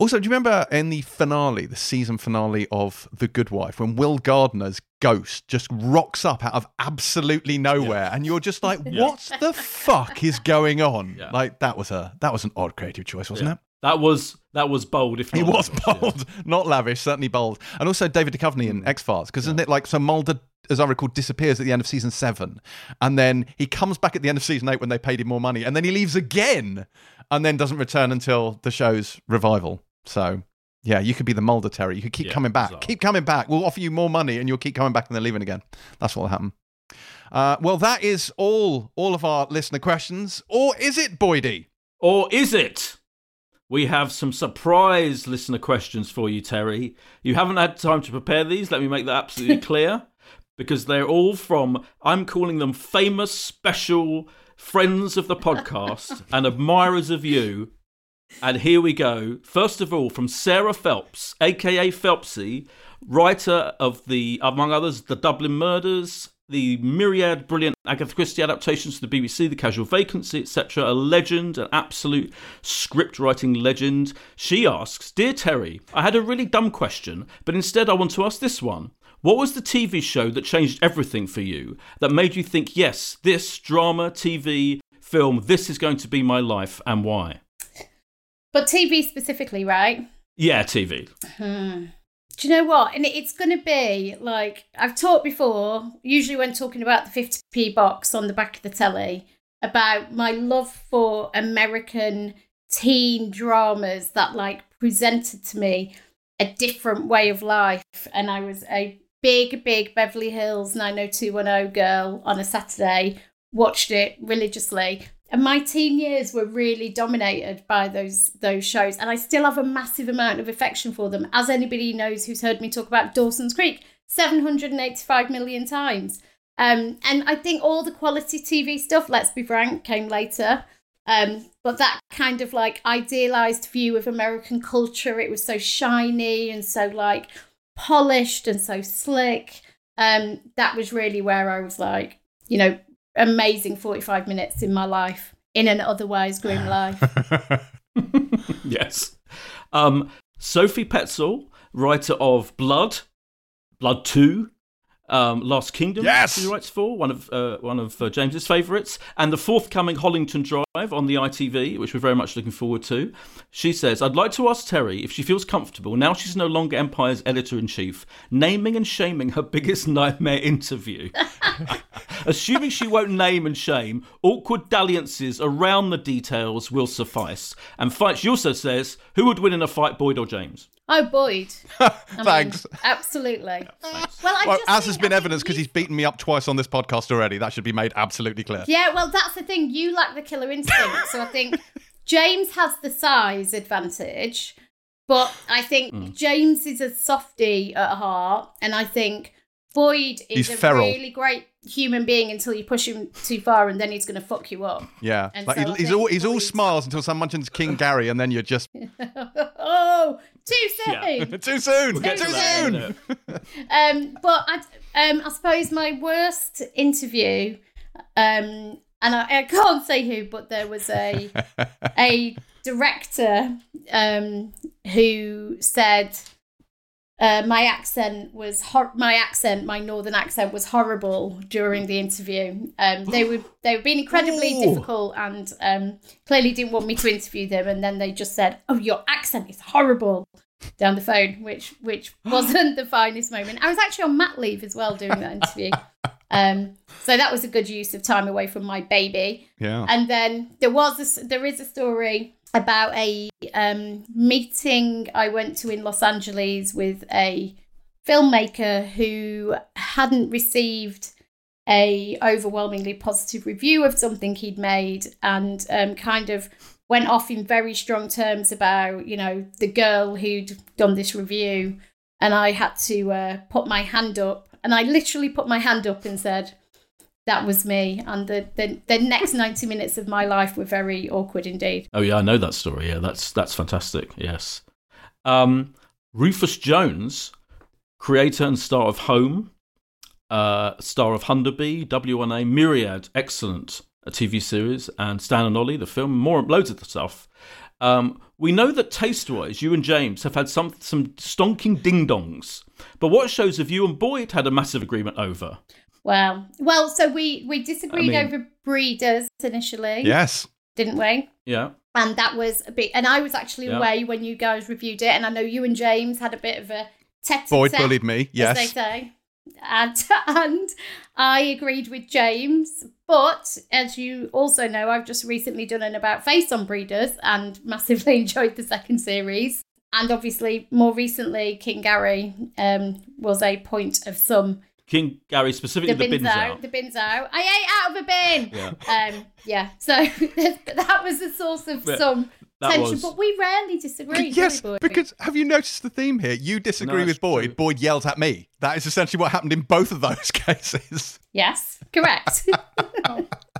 also, do you remember in the finale, the season finale of The Good Wife, when Will Gardner's ghost just rocks up out of absolutely nowhere, and you're just like, (laughs) Yeah. "What the fuck is going on?" Yeah. Like that was a that was an odd creative choice, wasn't Yeah. it? that was that was bold. If He was lavish, yeah. bold, (laughs) not lavish, certainly bold. And also David Duchovny in hmm. X Files, because isn't it like so Mulder, as I recall, disappears at the end of season seven, and then he comes back at the end of season eight when they paid him more money, and then he leaves again, and then doesn't return until the show's revival. So. Yeah, you could be the Mulder Terri. You could keep Yeah, coming back. bizarre. Keep coming back. We'll offer you more money, and you'll keep coming back, and then leaving again. That's what'll happen. Uh, well, that is all. All of our listener questions, or is it, Boydie? Or is it? We have some surprise listener questions for you, Terri. You haven't had time to prepare these, let me make that absolutely (laughs) clear. Because they're all from, I'm calling them famous, special friends of the podcast and admirers of you. And here we go. First of all, from Sarah Phelps, aka Phelpsy, writer of the, among others, The Dublin Murders, the myriad brilliant Agatha Christie adaptations to the BBC, The Casual Vacancy, etc. A legend, an absolute script writing legend. She asks Dear Terri, I had a really dumb question, but instead I want to ask this one. What was the TV show that changed everything for you? That made you think, yes, this drama, TV, film, this is going to be my life, and why? But TV specifically, right? Yeah, TV. Hmm. Do you know what? And it's going to be like I've talked before, usually when talking about the 50p box on the back of the telly, about my love for American teen dramas that like presented to me a different way of life. And I was a big, big Beverly Hills 90210 girl on a Saturday, watched it religiously. And my teen years were really dominated by those those shows, and I still have a massive amount of affection for them. As anybody knows who's heard me talk about Dawson's Creek, seven hundred and eighty-five million times. Um, and I think all the quality TV stuff, let's be frank, came later. Um, but that kind of like idealized view of American culture, it was so shiny and so like polished and so slick. Um, that was really where I was like, you know, amazing 45 minutes in my life, in an otherwise grim (laughs) life. (laughs) yes. Um, Sophie Petzal, writer of Blood, Blood 2, um, Last Kingdom. Yes! she writes for one of uh, one of uh, James's favourites, and the forthcoming Hollington Drive on the ITV, which we're very much looking forward to. She says, "I'd like to ask Terri if she feels comfortable now she's no longer Empire's editor in chief, naming and shaming her biggest nightmare interview." (laughs) Assuming she won't name and shame, awkward dalliances around the details will suffice. And fight, she also says, who would win in a fight, Boyd or James? Oh, Boyd. (laughs) I mean, Thanks. absolutely. Thanks. Well, I Well, as has been I evidence because you- he's beaten me up twice on this podcast already. That should be made absolutely clear. Yeah, well, that's the thing. You lack the killer instinct. so I think (laughs) James has the size advantage, but I think Hmm. James is a softy at heart, and I think Boyd is He's a feral. really great human being until you push him too far, and then he's going to fuck you up. Yeah, And like so he- he's all he's all smiles until someone mentions King Gary, and then you're just (laughs) oh, (laughs) too soon. Yeah. too soon, Get too soon. Um, but I, um, I suppose my worst interview, um, and I, I can't say who, but there was a (laughs) a director um, who said uh, my accent was hor- my accent, my northern accent was horrible during the interview. Um, they were they were being incredibly Ooh. difficult and um, clearly didn't want me to interview them. And then they just said, "Oh, your accent is horrible." Down the phone, which which (gasps) wasn't the finest moment. I was actually on mat leave as well doing that interview, (laughs) um, so that was a good use of time away from my baby. Yeah, And then there was a, there is a story about a um, meeting I went to in Los Angeles with a filmmaker who hadn't received a overwhelmingly positive review of something he'd made and um, kind of went off in very strong terms about you know the girl who'd done this review. And I had to uh, put my hand up and I literally put my hand up and said that was me and the, the the next 90 minutes of my life were very awkward indeed Oh yeah, I know that story. Yeah, that's that's fantastic. Yes. Um, Rufus Jones, creator and star of Home, uh, star of Hunderby, W1A, Myriad, excellent TV series, and Stan and Ollie, the film, more loads of the stuff. Um, we know that taste-wise, you and James have had some some stonking ding dongs. But what shows have you and Boyd had a massive agreement over? Well well so we we disagreed I mean- over breeders initially yes. didn't we Yeah. and that was a bit and I was actually Yeah. away when you guys reviewed it and I know you and James had a bit of a tete Boyd bullied me. as they say. And, (laughs) and I agreed with James. But as you also know, I've just recently done an about face on breeders and massively (laughs) enjoyed the second series. And obviously, more recently, King Gary um, was a point of some. King Gary, specifically The the, bin's bins out, out. The bin's out. I ate out of a bin. Yeah. Um, yeah. So (laughs) that was the source of But some that tension. was- But we rarely disagree. yes. we, Boyd? Because have you noticed the theme here? You disagree No, with Boyd. true. Boyd yells at me. That is essentially what happened in both of those (laughs) cases. yes, correct. (laughs)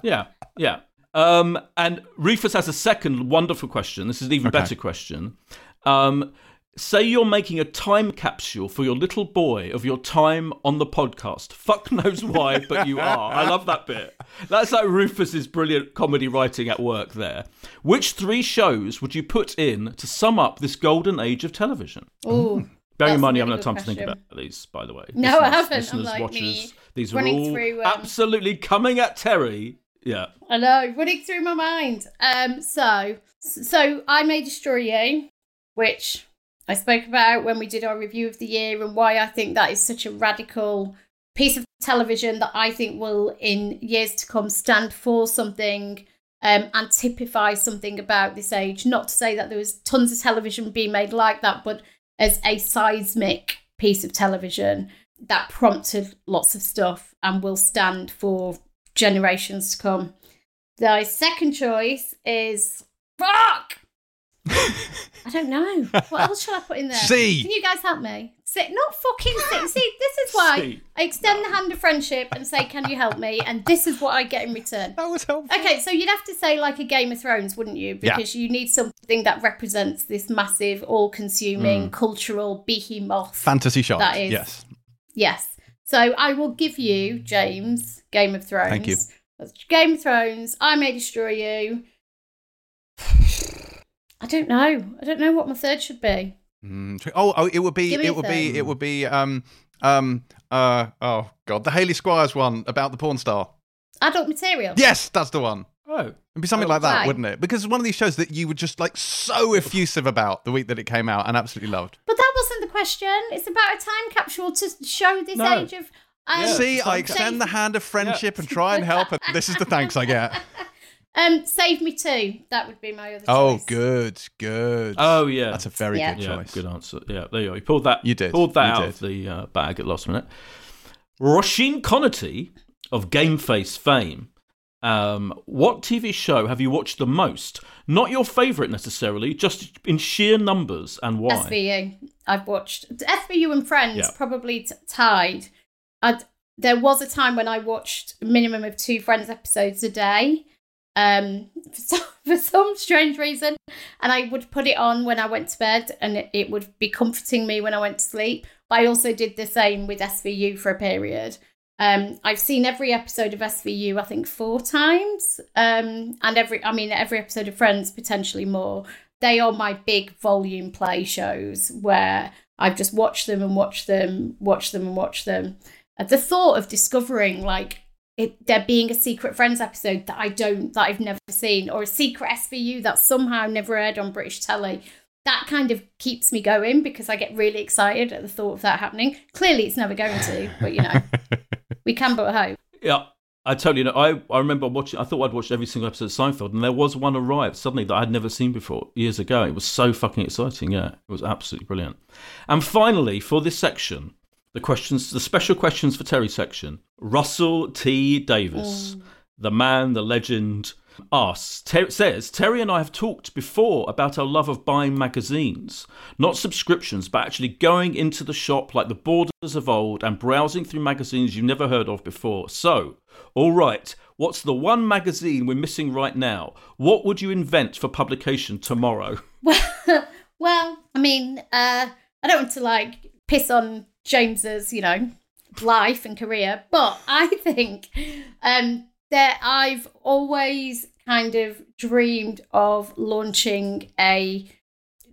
Yeah, yeah. Um, and Rufus has a second wonderful question. This is an even Okay. better question. Um, Say you're making a time capsule for your little boy of your time on the podcast. Fuck knows why, but you are. I love that bit. That's like Rufus's brilliant comedy writing at work there. Which three shows would you put in to sum up this golden age of television? Ooh. Bearing in That's mind, a you haven't had time good to think about these, by the way. No, I haven't. I'm Listeners, like watchers, me, these are all through, um, absolutely coming at Terri. Yeah. I know, running through my mind. Um, so, so I may destroy you, which I spoke about when we did our review of the year, and why I think that is such a radical piece of television that I think will, in years to come, stand for something um, and typify something about this age. Not to say that there was tons of television being made like that, but as a seismic piece of television that prompted lots of stuff and will stand for generations to come. The second choice is fuck. (laughs) I don't know. What else shall I put in there? C. Can you guys help me? Sit, not fucking sit. See, this is why C. I extend the hand of friendship and say, "Can you help me?" And this is what I get in return. That was helpful. Okay, so you'd have to say like a Game of Thrones, wouldn't you? Yeah. Because you need something that represents this massive, all-consuming mm. cultural behemoth. Fantasy shot. That is- Yes. Yes. So I will give you, James, Game of Thrones. Thank you. That's Game of Thrones. I may destroy you. I don't know. I don't know what my third should be. Mm, oh, oh, it would be. It would be. It would be. Um. Um. Uh. Oh God, the Hayley Squires one about the porn star. Adult material. Yes, that's the one. Oh. It'd be something Oh, like that, why? wouldn't it? Because it's one of these shows that you were just like so effusive about the week that it came out and absolutely loved. But that wasn't the question. It's about a time capsule to show this No. age of. Um, Yeah. See, I extend the hand of friendship and try and help, and this is the thanks I get. (laughs) Um, save me too. That would be my other choice. Oh, choice. good, good. Oh, yeah. That's a very Yeah. good yeah, choice. good answer. Yeah, there you go. You pulled that. You did. Pulled that You out did. of the uh, bag at the last minute. Roisin Conaty of Game Face fame. Um, what TV show have you watched the most? Not your favourite necessarily, just in sheer numbers and why. SVU. I've watched SVU and Friends Yeah. probably t- tied. I'd, there was a time when I watched a minimum of two Friends episodes a day, um, (laughs) for some, for some strange reason, and I would put it on when I went to bed, and it, it would be comforting me when I went to sleep. But I also did the same with SVU for a period. Um, I've seen every episode of SVU, I think, four times, um, and every, I mean, every episode of Friends potentially more they are my big volume play shows where I've just watched them and watched them, watched them and watched them. Uh, the thought of discovering like it, there being a secret Friends episode that I don't, that I've never seen, or a secret SVU that somehow never aired on British telly, that kind of keeps me going because I get really excited at the thought of that happening. Clearly, it's never going to, but you know, (laughs) we can but hope. Yeah, I totally know. I, I remember watching, I thought I'd watched every single episode of Seinfeld, and there was one arrived suddenly that I'd never seen before years ago. It was so fucking exciting. Yeah, it was absolutely brilliant. And finally, for this section, the questions, the special questions for Terri section, Russell T. Davies, the man, the legend, asks, Ter- says, Terri and I have talked before about our love of buying magazines, not subscriptions, but actually going into the shop like the borders of old and browsing through magazines you've never heard of before. So, all right, what's the one magazine we're missing right now? What would you invent for publication tomorrow? (laughs) Well, (laughs) well, I mean, uh, I don't want to like piss on James's, you know, life and career, but I (laughs) think um, that I've always kind of dreamed of launching a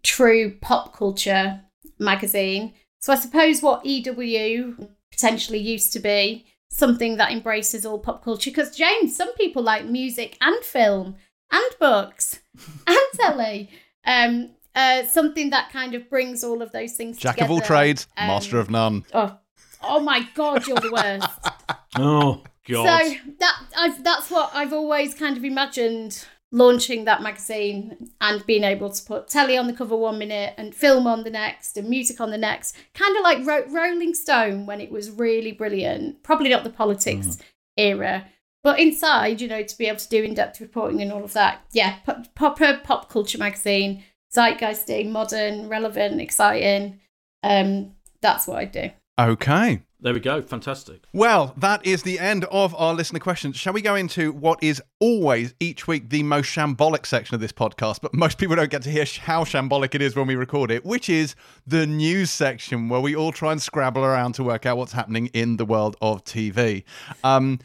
true pop culture magazine. So I suppose what EW potentially used to be something that embraces all pop culture. Because James, some people like music and film and books (laughs) and telly. Um, uh, something that kind of brings all of those things Jack together. of all trades, Um, master of none. Oh, oh my God, you're the worst. (laughs) Oh, God. So that I've that's what I've always kind of imagined launching that magazine and being able to put telly on the cover one minute and film on the next and music on the next, kind of like Ro- Rolling Stone when it was really brilliant. Probably not the politics era, but inside, you know, to be able to do in-depth reporting and all of that. Yeah, pop- proper pop culture magazine, zeitgeisting, modern, relevant, exciting. Um, that's what I do. Okay. There we go. Fantastic. Well, that is the end of our listener questions. Shall we go into what is always each week the most shambolic section of this podcast, but most people don't get to hear how shambolic it is when we record it, which is the news section where we all try and scrabble around to work out what's happening in the world of TV. Um,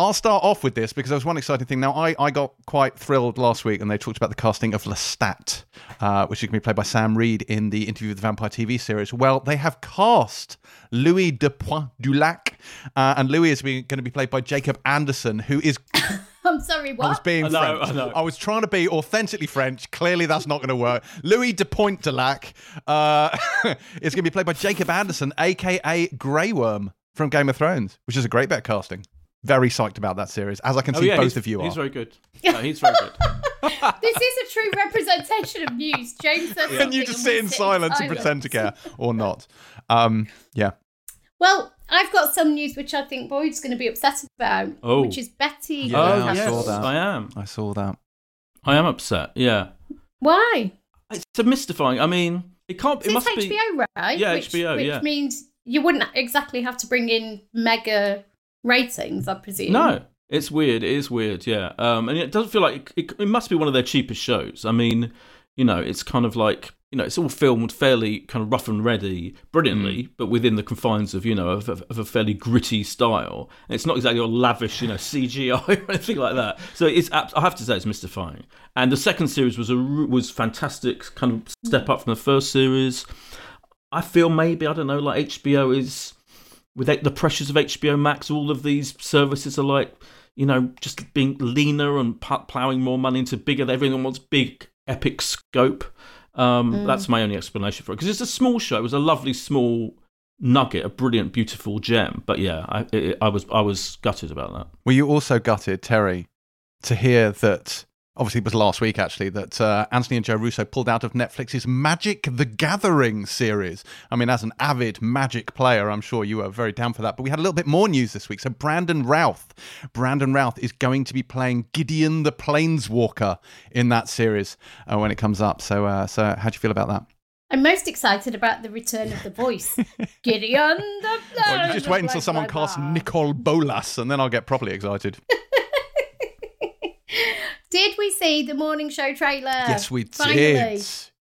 I'll start off with this because there was one exciting thing. Now, I, I got quite thrilled last week and they talked about the casting of Lestat, uh, which is going to be played by Sam Reid in the Interview with the Vampire TV series. Well, they have cast Louis de Pointe du Lac, uh, and Louis is going to be played by Jacob Anderson, who is. (coughs) I'm sorry, what? I was being I know, French. I know. I was trying to be authentically French. Clearly, that's not going to work. Louis de Pointe du Lac uh, (laughs) is going to be played by Jacob Anderson, aka Grey Worm from Game of Thrones, which is a great bit of casting. Very psyched about that series, as I can see both Oh, of you are. He's very good. No, he's very good. (laughs) this is a true representation of news. James says and you something just we sit in silence and pretend to care or not. Um, yeah. Well, I've got some news which I think Boyd's going to be upset about, Oh. which is Betty. Yeah, oh, I yes, saw that. I am. I saw that. I am upset. Yeah. Why? It's a mystifying. I mean, it can't. It It's must HBO, be. right? Yeah, which, HBO, Which yeah. means you wouldn't exactly have to bring in mega ratings, I presume. No, it's weird. It is weird. Yeah. Um, and it doesn't feel like it, it, it must be one of their cheapest shows. I mean, you know, it's kind of like you know, it's all filmed fairly kind of rough and ready, brilliantly, but within the confines of you know of, of, of a fairly gritty style. And it's not exactly all lavish, you know, (laughs) CGI or anything like that. So it's I have to say it's mystifying. And the second series was a was fantastic, kind of step up from the first series. I feel maybe I don't know, like HBO is with the pressures of HBO Max, all of these services are like, you know, just being leaner and plowing more money into bigger. Everyone wants big, epic scope. Um, That's my only explanation for it because it's a small show. It was a lovely small nugget, a brilliant, beautiful gem. But yeah, I, it, I was I was gutted about that. Were you also gutted, Terri, to hear that? Obviously, it was last week actually that uh, Anthony and Joe Russo pulled out of Netflix's Magic the Gathering series. I mean, as an avid Magic player, I'm sure you were very down for that. But we had a little bit more news this week. So Brandon Routh, Brandon Routh is going to be playing Gideon the Planeswalker in that series uh, when it comes up. So, uh, so how do you feel about that? I'm most excited about the return of the voice. (laughs) Gideon the Well, just wait until someone casts Nicol Bolas, and then I'll get properly excited. (laughs) Did we see the morning show trailer? yes, we Finally. did.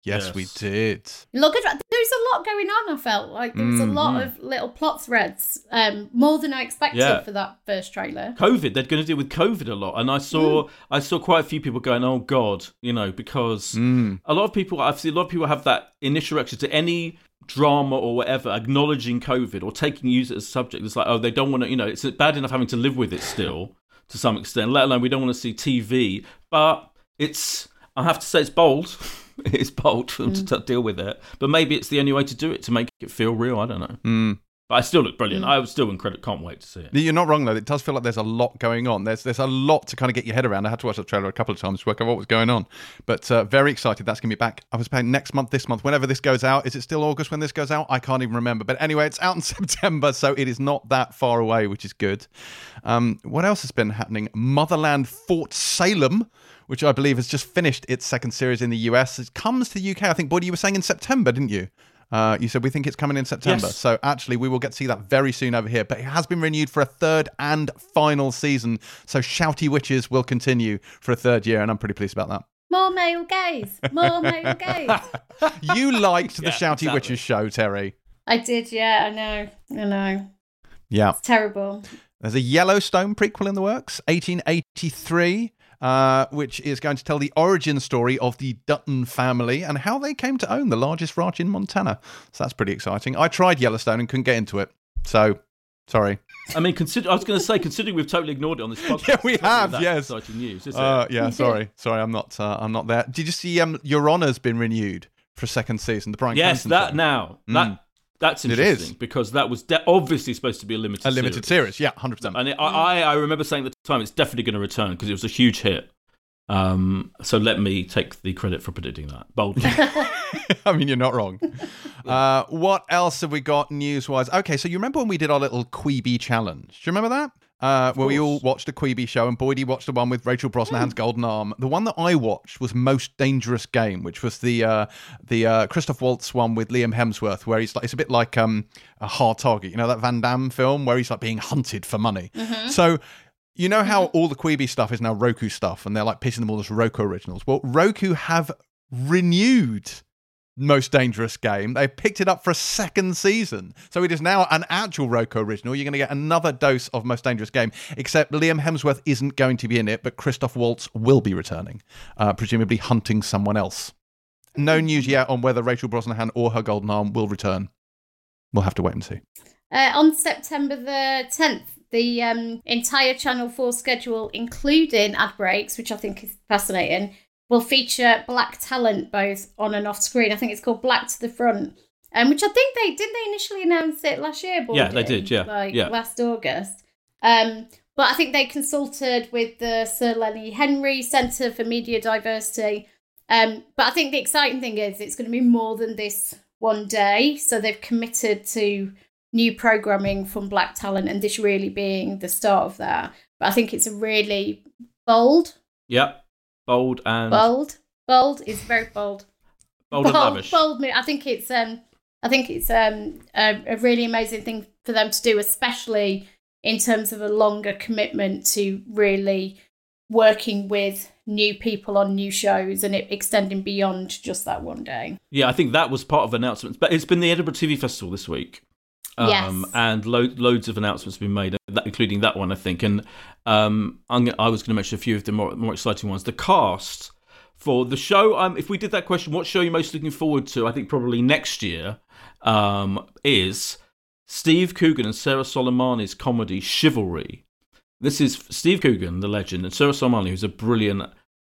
Yes, Yes. we did. Look at there's a lot going on. I felt like there was a lot of little plot threads, um, more than I expected Yeah. for that first trailer. COVID, they're going to deal with COVID a lot, and I saw I saw quite a few people going, "Oh God," you know, because Mm. a lot of people I've seen a lot of people have that initial reaction to any drama or whatever acknowledging COVID or taking use it as a subject. It's like, oh, they don't want to, you know, it's bad enough having to live with it still to some extent. Let alone we don't want to see TV, but it's I have to say it's bold. (laughs) it's bold for them to t- deal with it, but maybe it's the only way to do it to make it feel real. I don't know. Mm. But I still look brilliant. I was still incredible. Can't wait to see it. You're not wrong though. It does feel like there's a lot going on. There's there's a lot to kind of get your head around. I had to watch the trailer a couple of times to work out what was going on. But uh, very excited. That's going to be back. I was playing next month, this month, whenever this goes out. Is it still August when this goes out? I can't even remember. But anyway, it's out in (laughs) September, so it is not that far away, which is good. Um, what else has been happening? Motherland Fort Salem. Which I believe has just finished its second series in the US. It comes to the UK, I think, Boyd, you were saying in September, didn't you? Uh, you said we think it's coming in September. Yes. So actually, we will get to see that very soon over here. But it has been renewed for a third and final season. So Shouty Witches will continue for a third year, and I'm pretty pleased about that. More male gaze. More male gaze. (laughs) You liked the Yeah, Shouty exactly. Witches show, Terri. I did, yeah, I know. I know. Yeah. It's terrible. There's a Yellowstone prequel in the works, 1883, uh, which is going to tell the origin story of the Dutton family and how they came to own the largest ranch in Montana. So that's pretty exciting. I tried Yellowstone and couldn't get into it. So, sorry. I mean, consider. I was going to say, considering we've totally ignored it on this (laughs) podcast. Yeah, we it's have, that yes. Exciting news, is Uh, it? yeah, sorry, sorry, I'm not, uh, I'm not there. Did you see um, Your Honour's been renewed for a second season? The Bryan Yes, Cranston that thing? now Mm. that that's It is. interesting because that was de- obviously supposed to be a limited a limited series. series. Yeah, hundred percent. And it, I, I remember saying at the time it's definitely going to return because it was a huge hit. Um, so let me take the credit for predicting that boldly. (laughs) (laughs) I mean, you're not wrong. Uh, what else have we got news wise? Okay, so you remember when we did our little Quibi challenge? Do you remember that? Uh, where we all watched a Quibi show, and Boydie watched the one with Rachel Brosnahan's Golden Arm. The one that I watched was Most Dangerous Game, which was the uh, the uh, Christoph Waltz one with Liam Hemsworth, where he's like it's a bit like um, a hard target, you know that Van Damme film where he's like being hunted for money. So. You know how all the Quibi stuff is now Roku stuff, and they're like pissing them all as Roku originals. Well, Roku have renewed most dangerous game. They picked it up for a second season. So it is now an actual Roku original. You're going to get another dose of most dangerous game, except Liam Hemsworth isn't going to be in it, but Christoph Waltz will be returning, uh, presumably hunting someone else. No news yet on whether Rachel Brosnahan or her golden arm will return. We'll have to wait and see. Uh, on September the 10th, the um, entire Channel 4 schedule, including ad breaks, which I think is fascinating, will feature black talent both on and off screen. I think it's called Black to the Front, um, which I think they did they initially announce it last year. Yeah, they did, yeah, like yeah. last August. Um, but I think they consulted with the Sir Lenny Henry Centre for Media Diversity. Um, but I think the exciting thing is it's going to be more than this one day. So they've committed to new programming from black talent, and this really being the start of that. But I think it's a really bold, Yep. Bold and bold, bold is very bold, bold and lavish. bold. I think it's um, I think it's um a, a really amazing thing for them to do, especially in terms of a longer commitment to really working with new people on new shows and it extending beyond just that one day. Yeah, I think that was part of announcements. But it's been the Edinburgh TV Festival this week. Um, Yes. And lo- loads of announcements have been made, including that one, I think. And um, I'm, was going to mention a few of the more, more exciting ones. The cast for the show, um, if we did that question, what show are you most looking forward to? I think probably next year um, is Steve Coogan and Sarah Solemani's comedy Chivalry. This is Steve Coogan, the legend, and Sarah Solemani, who's a brilliant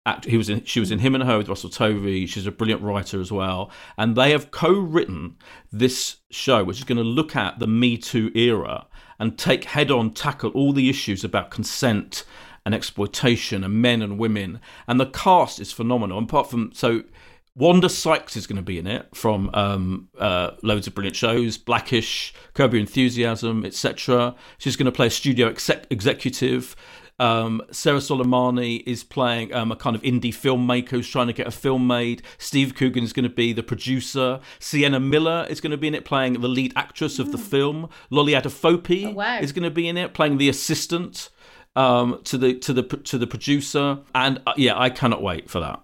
actor. He was in, she was in Him and Her with Russell Tovey. She's a brilliant writer as well, and they have co-written this show, which is going to look at the Me Too era and take head-on tackle all the issues about consent and exploitation and men and women. And the cast is phenomenal. And apart from so. Wanda Sykes is going to be in it from um, uh, loads of brilliant shows, Blackish, Curb Enthusiasm, etc. She's going to play a studio exec- executive. Um, Sarah Solemani is playing um, a kind of indie filmmaker who's trying to get a film made. Steve Coogan is going to be the producer. Sienna Miller is going to be in it playing the lead actress of the film. Lolly Adefope Oh, wow. is going to be in it playing the assistant um, to the to the to the producer. And uh, yeah, I cannot wait for that.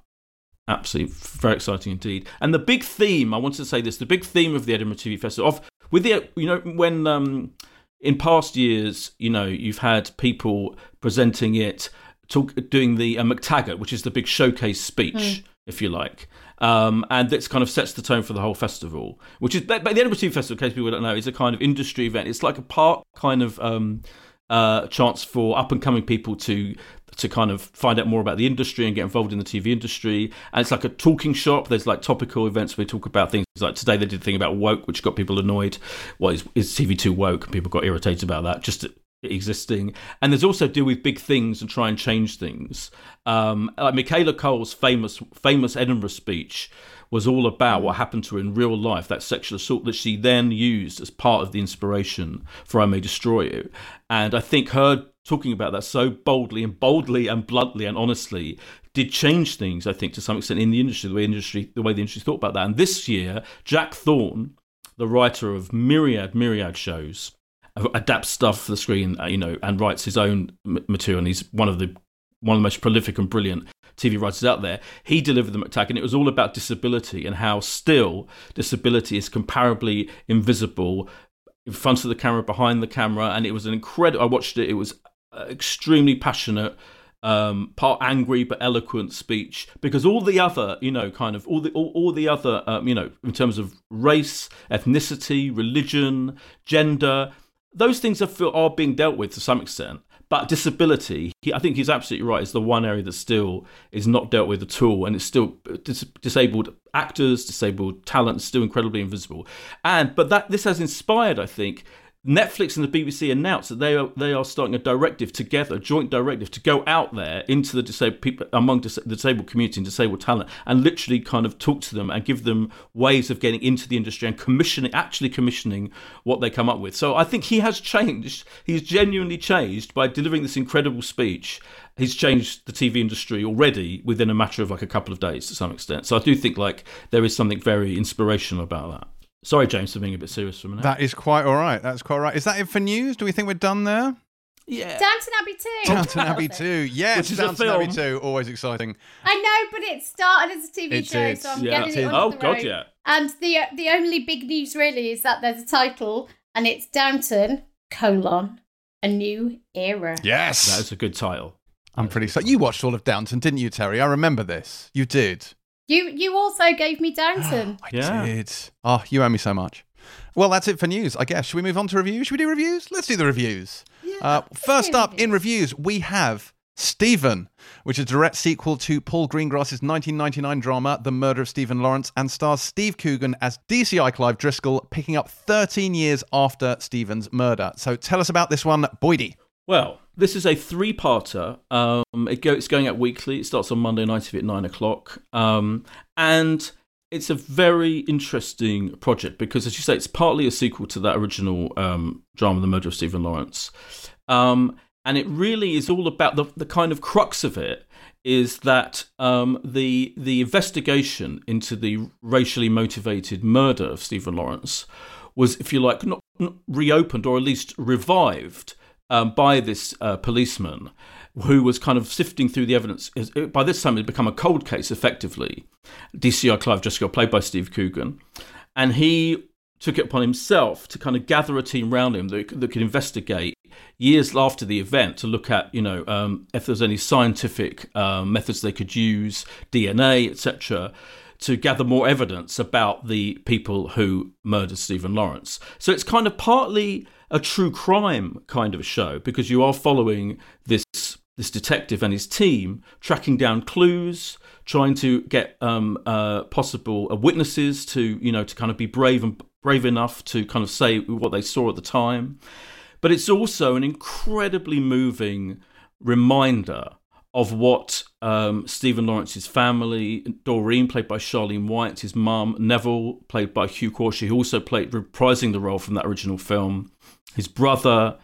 Absolutely, very exciting indeed. And the big theme, I wanted to say this: the big theme of the Edinburgh TV Festival, of with the you know when um, in past years, you know, you've had people presenting it, talk, doing the uh, MacTaggart, which is the big showcase speech, if you like. Um, and this kind of sets the tone for the whole festival, which is, but the Edinburgh TV Festival, in case people don't know, is a kind of industry event. It's like a park kind of um, uh, chance for up and coming people to to kind of find out more about the industry and get involved in the TV industry. And it's like a talking shop. There's like topical events where we talk about things like today they did a thing about woke, which got people annoyed. What is is TV2 woke? People got irritated about that. Just existing. And there's also deal with big things and try and change things. Um like michaela coel's famous famous edinburgh speech was all about what happened to her in real life that sexual assault that she then used as part of the inspiration for i may destroy you. And i think her talking about that so boldly and boldly and bluntly and honestly did change things i think to some extent in the industry the way industry the way the industry thought about that. And this year jack thorne the writer of myriad myriad shows adapts stuff for the screen, uh, you know, and writes his own material. And he's one of the one of the most prolific and brilliant TV writers out there. He delivered the MacTaggart, and it was all about disability and how still disability is comparably invisible in front of the camera, behind the camera, and it was an incredible. I watched it; it was uh, extremely passionate. Um, part angry but eloquent speech because all the other, you know, kind of all the all, all the other, um, you know, in terms of race, ethnicity, religion, gender, those things are, are being dealt with to some extent. But disability, he, I think he's absolutely right, is the one area that still is not dealt with at all. And it's still uh, dis- disabled actors, disabled talent, still incredibly invisible. And but that this has inspired, I think, Netflix and the BBC announced that they are they are starting a directive together, a joint directive to go out there into the disabled people among dis- the disabled community and disabled talent, and literally kind of talk to them and give them ways of getting into the industry and commissioning, actually commissioning what they come up with. So I think he has changed. He's genuinely changed by delivering this incredible speech. He's changed the TV industry already within a matter of like a couple of days to some extent. So I do think like there is something very inspirational about that. Sorry, James, for being a bit serious for a minute. That is quite all right. That's quite all right. Is that it for news? Do we think we're done there? yeah. Downton Abbey 2. Downton Abbey 2. Yes, Which is a Downton Abbey film. 2. Always exciting. I know, but it started as a TV It show, did. so I'm Yeah. getting It it did. on Oh the God, road. yeah. And the the only big news really is that there's a title, and it's Downton colon a new era. Yes. That is a good title. I'm pretty excited. You watched all of Downton, didn't you, Terri? I remember this. You did. You you also gave me Downton. (gasps) I Yeah. did. Oh, you owe me so much. Well, that's it for news, I guess. Should we move on to reviews? Should we do reviews? Let's do the reviews. uh, first do up in reviews, we have Stephen, which is a direct sequel to Paul Greengrass's 1999 drama, The Murder of Stephen Lawrence, and stars Steve Coogan as DCI Clive Driscoll, picking up 13 years after Stephen's murder. So tell us about this one, Boydie. Well, this is a three-parter. Um, it go, it's going out weekly. It starts on Monday night at nine o'clock, um, and it's a very interesting project because, as you say, it's partly a sequel to that original um, drama, The Murder of Stephen Lawrence, um, and it really is all about the the kind of crux of it is that um, the the investigation into the racially motivated murder of Stephen Lawrence was, if you like, not, not reopened or at least revived um, by this uh, policeman who was kind of sifting through the evidence. By this time, it had become a cold case, effectively. DCI Clive Driscoll, played by Steve Coogan, and he took it upon himself to kind of gather a team around him that, that could investigate years after the event to look at, you know, um, if there's any scientific um, methods they could use, DNA, etc., to gather more evidence about the people who murdered Stephen Lawrence. So it's kind of partly a true crime kind of show because you are following this this detective and his team tracking down clues, trying to get um, uh, possible uh, witnesses to you know to kind of be brave and brave enough to kind of say what they saw at the time. But it's also an incredibly moving reminder of what um, Stephen Lawrence's family, Doreen, played by Sharlene Whyte, his mum, Neville, played by Hugh Quarshie, who also played reprising the role from that original film, his brother,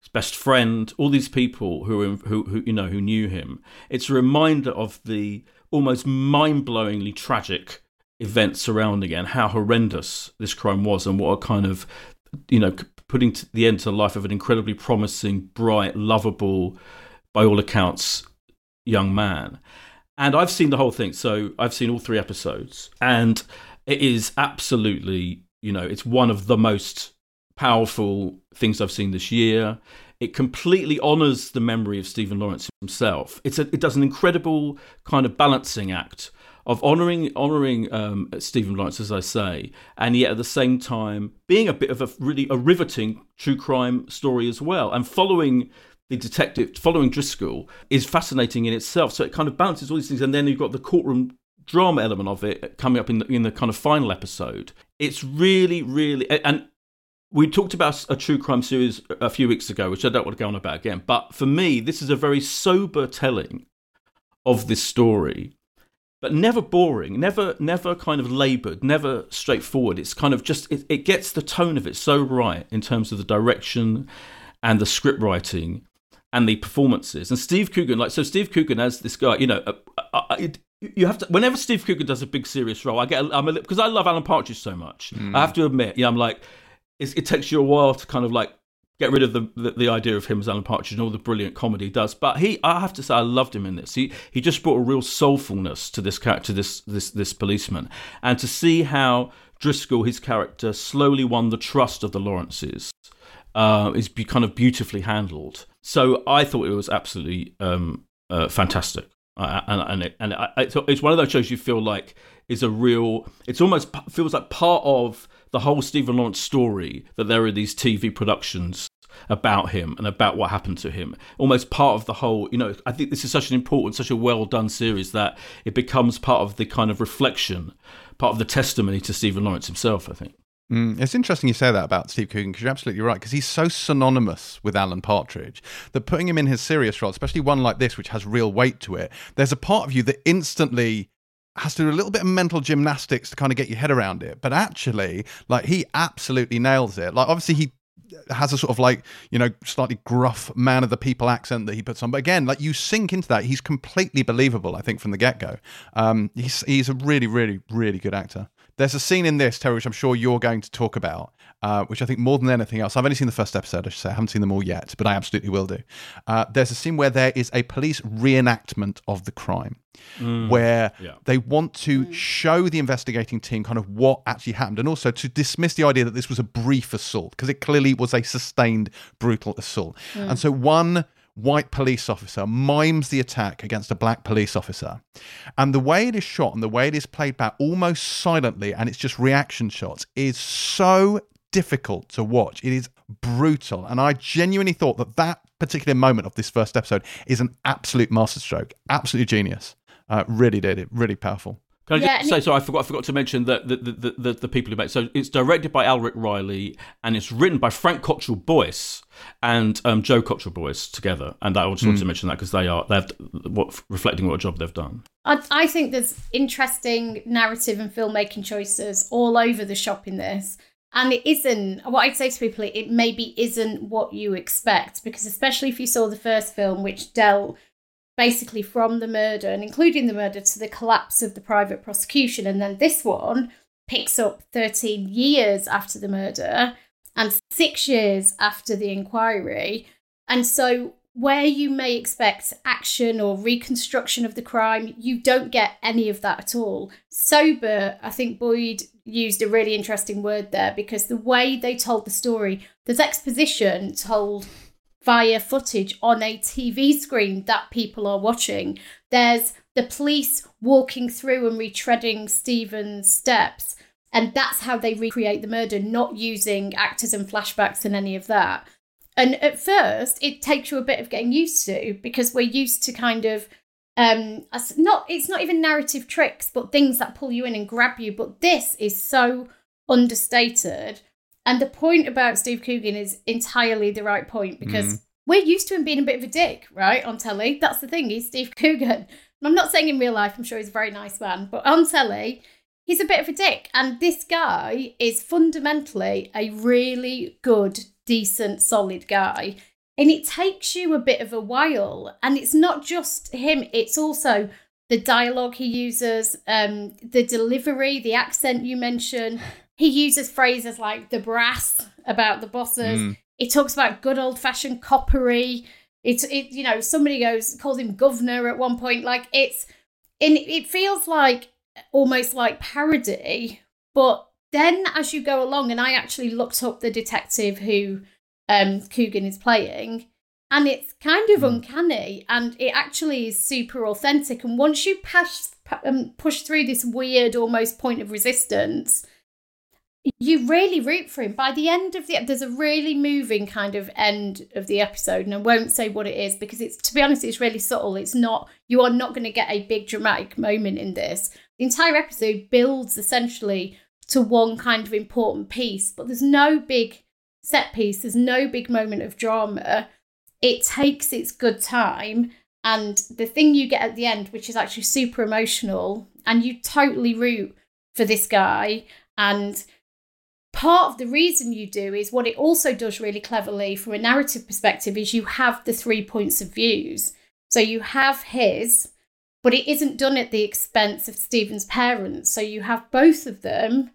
his best friend, all these people who, who, who you know who knew him. It's a reminder of the almost mind-blowingly tragic events surrounding it and how horrendous this crime was, and what a kind of you know putting the end to the life of an incredibly promising, bright, lovable, by all accounts, young man. And I've seen the whole thing, so I've seen all three episodes, and it is absolutely, you know, it's one of the most powerful things I've seen this year. It completely honors the memory of Stephen Lawrence himself. It's a, it does an incredible kind of balancing act of honoring honoring um, Stephen Lawrence, as I say, and yet at the same time being a bit of a really a riveting true crime story as well, and following the detective, following Driscoll, is fascinating in itself. So it kind of balances all these things, and then you've got the courtroom drama element of it coming up in the, in the kind of final episode. It's really, really, and we talked about a true crime series a few weeks ago, which I don't want to go on about again. But for me, this is a very sober telling of this story but never boring, never never kind of laboured, never straightforward. It's kind of just it, it gets the tone of it so right in terms of the direction and the script writing and the performances. And Steve Coogan, like so, Steve Coogan as this guy, you know, uh, uh, it, you have to. Whenever Steve Coogan does a big serious role, I get I'm a because I love Alan Partridge so much. I have to admit, yeah, I'm like, it takes you a while to kind of like get rid of the, the, the idea of him as Alan Partridge and all the brilliant comedy he does. But he, I have to say, I loved him in this. He he just brought a real soulfulness to this character, this this this policeman, and to see how Driscoll, his character, slowly won the trust of the Lawrences, uh, is be kind of beautifully handled. So I thought it was absolutely um, uh, fantastic. Uh, and and, it, and it, it's one of those shows you feel like is a real. It's almost feels like part of the whole Stephen Lawrence story that there are these TV productions about him and about what happened to him. Almost part of the whole, you know, I think this is such an important, such a well done series that it becomes part of the kind of reflection, part of the testimony to Stephen Lawrence himself, I think. Mm, it's interesting you say that about Steve Coogan because you're absolutely right because he's so synonymous with Alan Partridge that putting him in his serious role, especially one like this which has real weight to it, there's a part of you that instantly has to do a little bit of mental gymnastics to kind of get your head around it. But actually, like he absolutely nails it. Like obviously he has a sort of like you know slightly gruff man of the people accent that he puts on but again like you sink into that he's completely believable i think from the get-go um he's he's a really really really good actor there's a scene in this, Terri, which I'm sure you're going to talk about, uh, which I think more than anything else, I've only seen the first episode, I should say. I haven't seen them all yet, but I absolutely will do. Uh, there's a scene where there is a police reenactment of the crime, mm, where yeah. they want to mm. show the investigating team kind of what actually happened, and also to dismiss the idea that this was a brief assault, because it clearly was a sustained, brutal assault. Mm. And so one white police officer mimes the attack against a black police officer. And the way it is shot and the way it is played back almost silently, and it's just reaction shots, is so difficult to watch. It is brutal. And I genuinely thought that that particular moment of this first episode is an absolute masterstroke, absolutely genius. Uh, really did it, really powerful. Can I yeah, just say, so I forgot, I forgot to mention that the, the, the, the, people who made So it's directed by Alric Riley and it's written by Frank Cottrell Boyce and um, Joe Cottrell Boyce together. And I just mm. wanted to hmm. mention that because they are, they're what, reflecting what a job they've done. I, I think there's interesting narrative and filmmaking choices all over the shop in this. And it isn't, what I'd say to people, it maybe isn't what you expect because, especially if you saw the first film, which dealt basically from the murder and including the murder to the collapse of the private prosecution. And then this one picks up 13 years after the murder and six years after the inquiry. And so, where you may expect action or reconstruction of the crime, you don't get any of that at all. Sober, I think Boyd used a really interesting word there because the way they told the story, there's exposition told via footage on a TV screen that people are watching. There's the police walking through and retreading Stephen's steps. And that's how they recreate the murder, not using actors and flashbacks and any of that. And at first, it takes you a bit of getting used to because we're used to kind of um not it's not even narrative tricks but things that pull you in and grab you but this is so understated and the point about Steve Coogan is entirely the right point because mm. we're used to him being a bit of a dick, right, on telly. That's the thing, he's Steve Coogan. I'm not saying in real life, I'm sure he's a very nice man, but on telly, he's a bit of a dick. And this guy is fundamentally a really good, decent, solid guy. And it takes you a bit of a while. And it's not just him, it's also the dialogue he uses, um, the delivery, the accent you mention he uses phrases like the brass about the bosses. Mm. He talks about good old fashioned coppery. It's it you know somebody goes calls him governor at one point. Like it's and it feels like almost like parody, but then as you go along, and I actually looked up the detective who um, Coogan is playing, and it's kind of mm. uncanny, and it actually is super authentic. And once you pass um, push through this weird, almost point of resistance, you really root for him. By the end of the there's a really moving kind of end of the episode, and I won't say what it is because it's to be honest, it's really subtle. It's not you are not going to get a big dramatic moment in this. The entire episode builds essentially to one kind of important piece, but there's no big set piece, there's no big moment of drama. It takes its good time, and the thing you get at the end, which is actually super emotional, and you totally root for this guy and part of the reason you do is what it also does really cleverly from a narrative perspective is you have the three points of views. So you have his, but it isn't done at the expense of Stephen's parents. So you have both of them,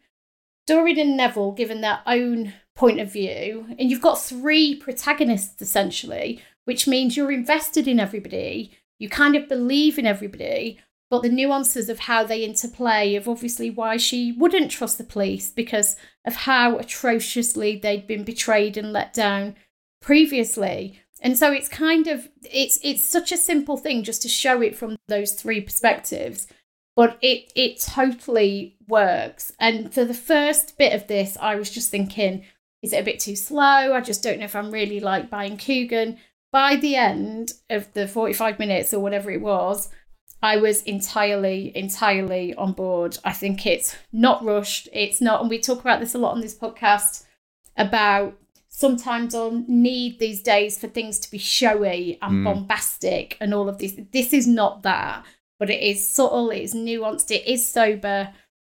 Dorian and Neville, given their own point of view, and you've got three protagonists essentially, which means you're invested in everybody. You kind of believe in everybody, but the nuances of how they interplay of obviously why she wouldn't trust the police because of how atrociously they'd been betrayed and let down previously and so it's kind of it's it's such a simple thing just to show it from those three perspectives but it it totally works and for the first bit of this i was just thinking is it a bit too slow i just don't know if i'm really like buying coogan by the end of the 45 minutes or whatever it was I was entirely, entirely on board. I think it's not rushed. It's not, and we talk about this a lot on this podcast about sometimes on need these days for things to be showy and Mm. bombastic and all of this. This is not that, but it is subtle, it is nuanced, it is sober,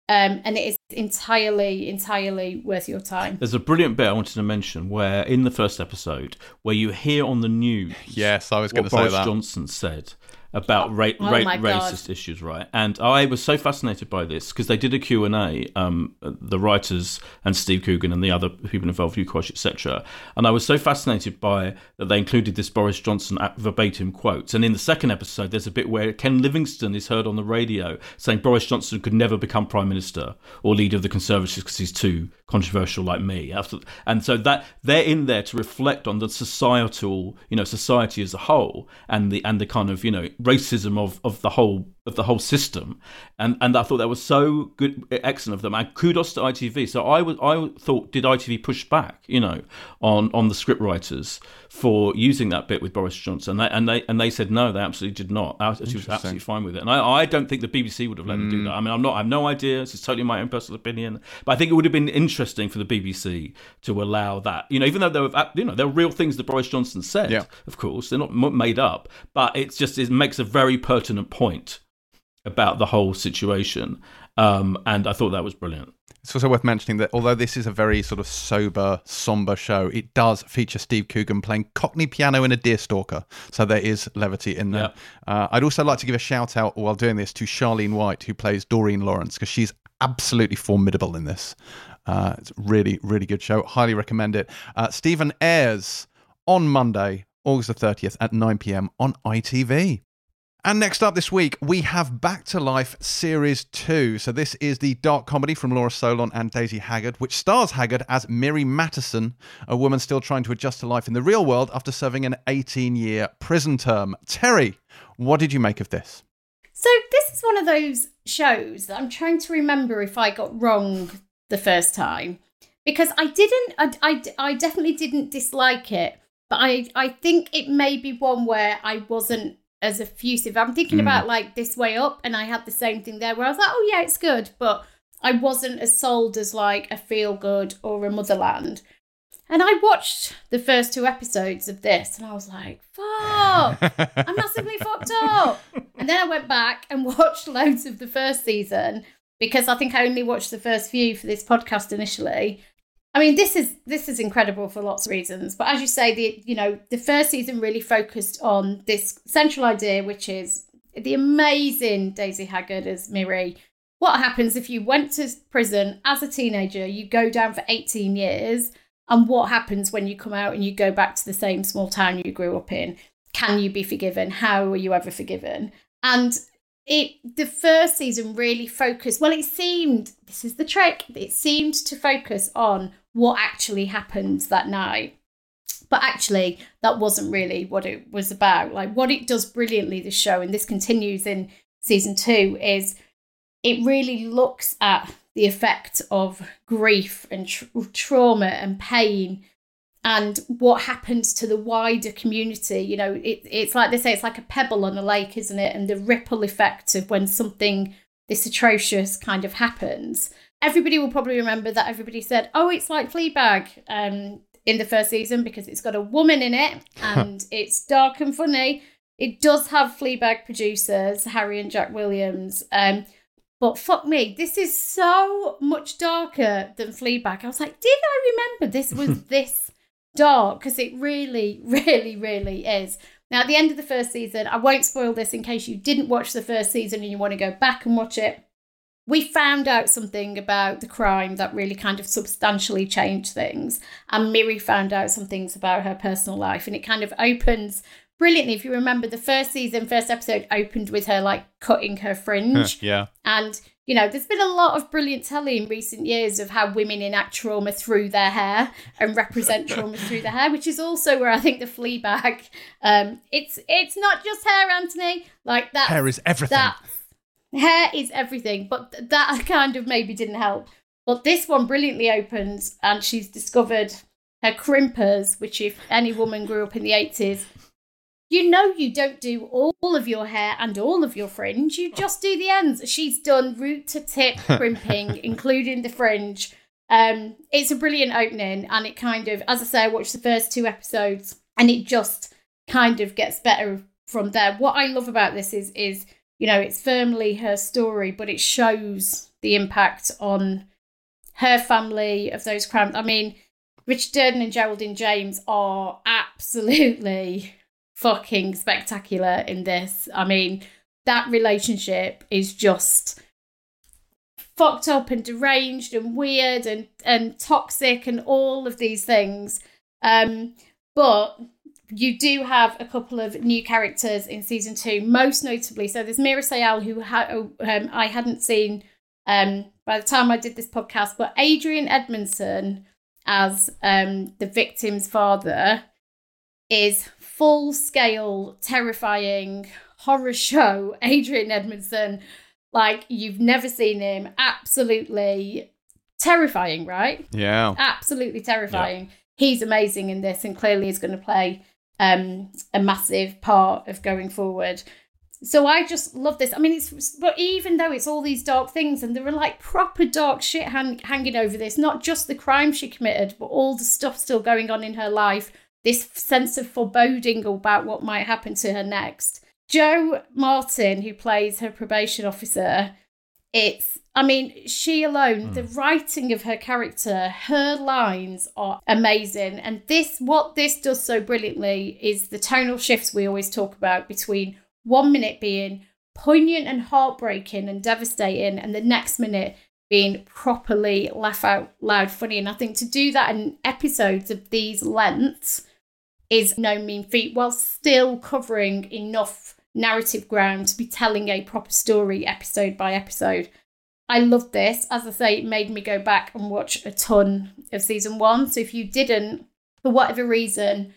um, and it is entirely, entirely worth your time. There's a brilliant bit I wanted to mention where in the first episode where you hear on the news Yes, I was going to say Boris that. Johnson said about ra- Oh ra- God. racist issues, right? And I was so fascinated by this because they did a Q and A, um, the writers and Steve Coogan and the other people involved, Hugh Quarshie, etc. And I was so fascinated by that they included this Boris Johnson verbatim quote. And in the second episode, there's a bit where Ken Livingstone is heard on the radio saying Boris Johnson could never become prime minister or leader of the Conservatives because he's too controversial like me. After- And so that they're in there to reflect on the societal, you know, society as a whole and the and the kind of you know racism of of the whole of the whole system. And and I thought that was so good, excellent of them. And kudos to ITV. So I was I thought did ITV push back, you know, on on the script writers for using that bit with Boris Johnson? And they and they, and they said no, they absolutely did not. She was absolutely fine with it. And I, I don't think the BBC would have let them do that. I mean, I'm not. I have no idea. This is totally my own personal opinion. But I think it would have been interesting for the BBC to allow that. You know, even though there were you know there were real things that Boris Johnson said. Yeah. Of course, they're not made up. But it's just it makes a very pertinent point about the whole situation. Um, and I thought that was brilliant. It's also worth mentioning that although this is a very sort of sober, somber show, it does feature Steve Coogan playing Cockney piano in a deerstalker. So there is levity in there. Uh, I'd also like to give a shout out while doing this to Sharlene Whyte, who plays Doreen Lawrence, because she's absolutely formidable in this. Uh, it's a really, really good show. Highly recommend it. Uh, Stephen airs on Monday, August the 30th at 9 pm on ITV. And next up this week, we have Back to Life Series 2. So, this is the dark comedy from Laura Solon and Daisy Haggard, which stars Haggard as Miri Mattison, a woman still trying to adjust to life in the real world after serving an 18 year prison term. Terri, what did you make of this? So this is one of those shows that I'm trying to remember if I got wrong the first time because I didn't. I, I, I definitely didn't dislike it, but I I think it may be one where I wasn't as effusive. I'm thinking Mm. about like this way up, and I had the same thing there where I was like, oh yeah, it's good, but I wasn't as sold as like a feel good or a Motherland. And I watched the first two episodes of this, and I was like, fuck. (laughs) I'm massively fucked up. And then I went back and (laughs) watched loads of the first season because I think I only watched the first few for this podcast initially. I mean, this is this is incredible for lots of reasons, but as you say, the you know the first season really focused on this central idea, which is the amazing Daisy Haggard as Miri. What happens if you went to prison as a teenager? You go down for 18 years, and what happens when you come out and you go back to the same small town you grew up in? Can you be forgiven? How were you ever forgiven? And it the first season really focused well it seemed this is the trick it seemed to focus on what actually happened that night. But actually that wasn't really what it was about. Like what it does brilliantly this show and this continues in season 2 is it really looks at the effect of grief and tr- trauma and pain and what happens to the wider community. You know, it, it's like they say, it's like a pebble on a lake, isn't it? And the ripple effect of when something this atrocious kind of happens. Everybody will probably remember that everybody said, oh, it's like Fleabag um, in the first season because it's got a woman in it (laughs) and it's dark and funny. It does have Fleabag producers, Harry and Jack Williams. Um, but fuck me, this is so much darker than Fleabag. I was like, did I remember this was (laughs) this dark? Because it really, (laughs) really, really is. Now, at the end of the first season, I won't spoil this in case you didn't watch the first season and you want to go back and watch it. We found out something about the crime that really kind of substantially changed things. And Miri found out some things about her personal life. And it kind of opens brilliantly. If you remember, the first season, first episode opened with her like cutting her fringe. yeah. And, you know, there's been a lot of brilliant telly in recent years of how women enact trauma through their hair and represent (laughs) trauma through their hair, which is also where I think the Fleabag, um, it's it's not just hair, Anthony. Like that Hair is everything. that hair is everything, but th- that (laughs) kind of maybe didn't help. But this one brilliantly opens, and she's discovered her crimpers, which if any woman grew up in the eighties, you know you don't do all of your hair and all of your fringe. You just do the ends. She's done root to tip (laughs) crimping, including the fringe. Um, it's a brilliant opening, and it kind of, as I say, I watched the first two episodes, and it just kind of gets better from there. What I love about this is, is you know, it's firmly her story, but it shows the impact on her family of those crimes. I mean, Richard Durden and Geraldine James are absolutely fucking spectacular in this. I mean, that relationship is just fucked up and deranged and weird and and toxic and all of these things. Um, but you do have a couple of new characters in season two, most notably. So there's Meera Syal, who ha- um, I hadn't seen um, by the time I did this podcast, but Adrian Edmondson as um, the victim's father is full scale, terrifying horror show. (laughs) Adrian Edmondson, like you've never seen him, absolutely terrifying, right? Yeah. Absolutely terrifying. Yeah. He's amazing in this and clearly is going to play um, a massive part of going forward. So I just love this. I mean, it's but even though it's all these dark things and there are like proper dark shit hang, hanging over this, not just the crime she committed, but all the stuff still going on in her life. This sense of foreboding about what might happen to her next. Jo Martin, who plays her probation officer, it's I mean, she alone, mm. the writing of her character, her lines are amazing. And this, what this does so brilliantly is the tonal shifts we always talk about between one minute being poignant and heartbreaking and devastating, and the next minute being properly laugh out loud funny. And I think to do that in episodes of these lengths is no mean feat, while still covering enough narrative ground to be telling a proper story episode by episode. I loved this. As I say, it made me go back and watch a ton of season one. So if you didn't, for whatever reason,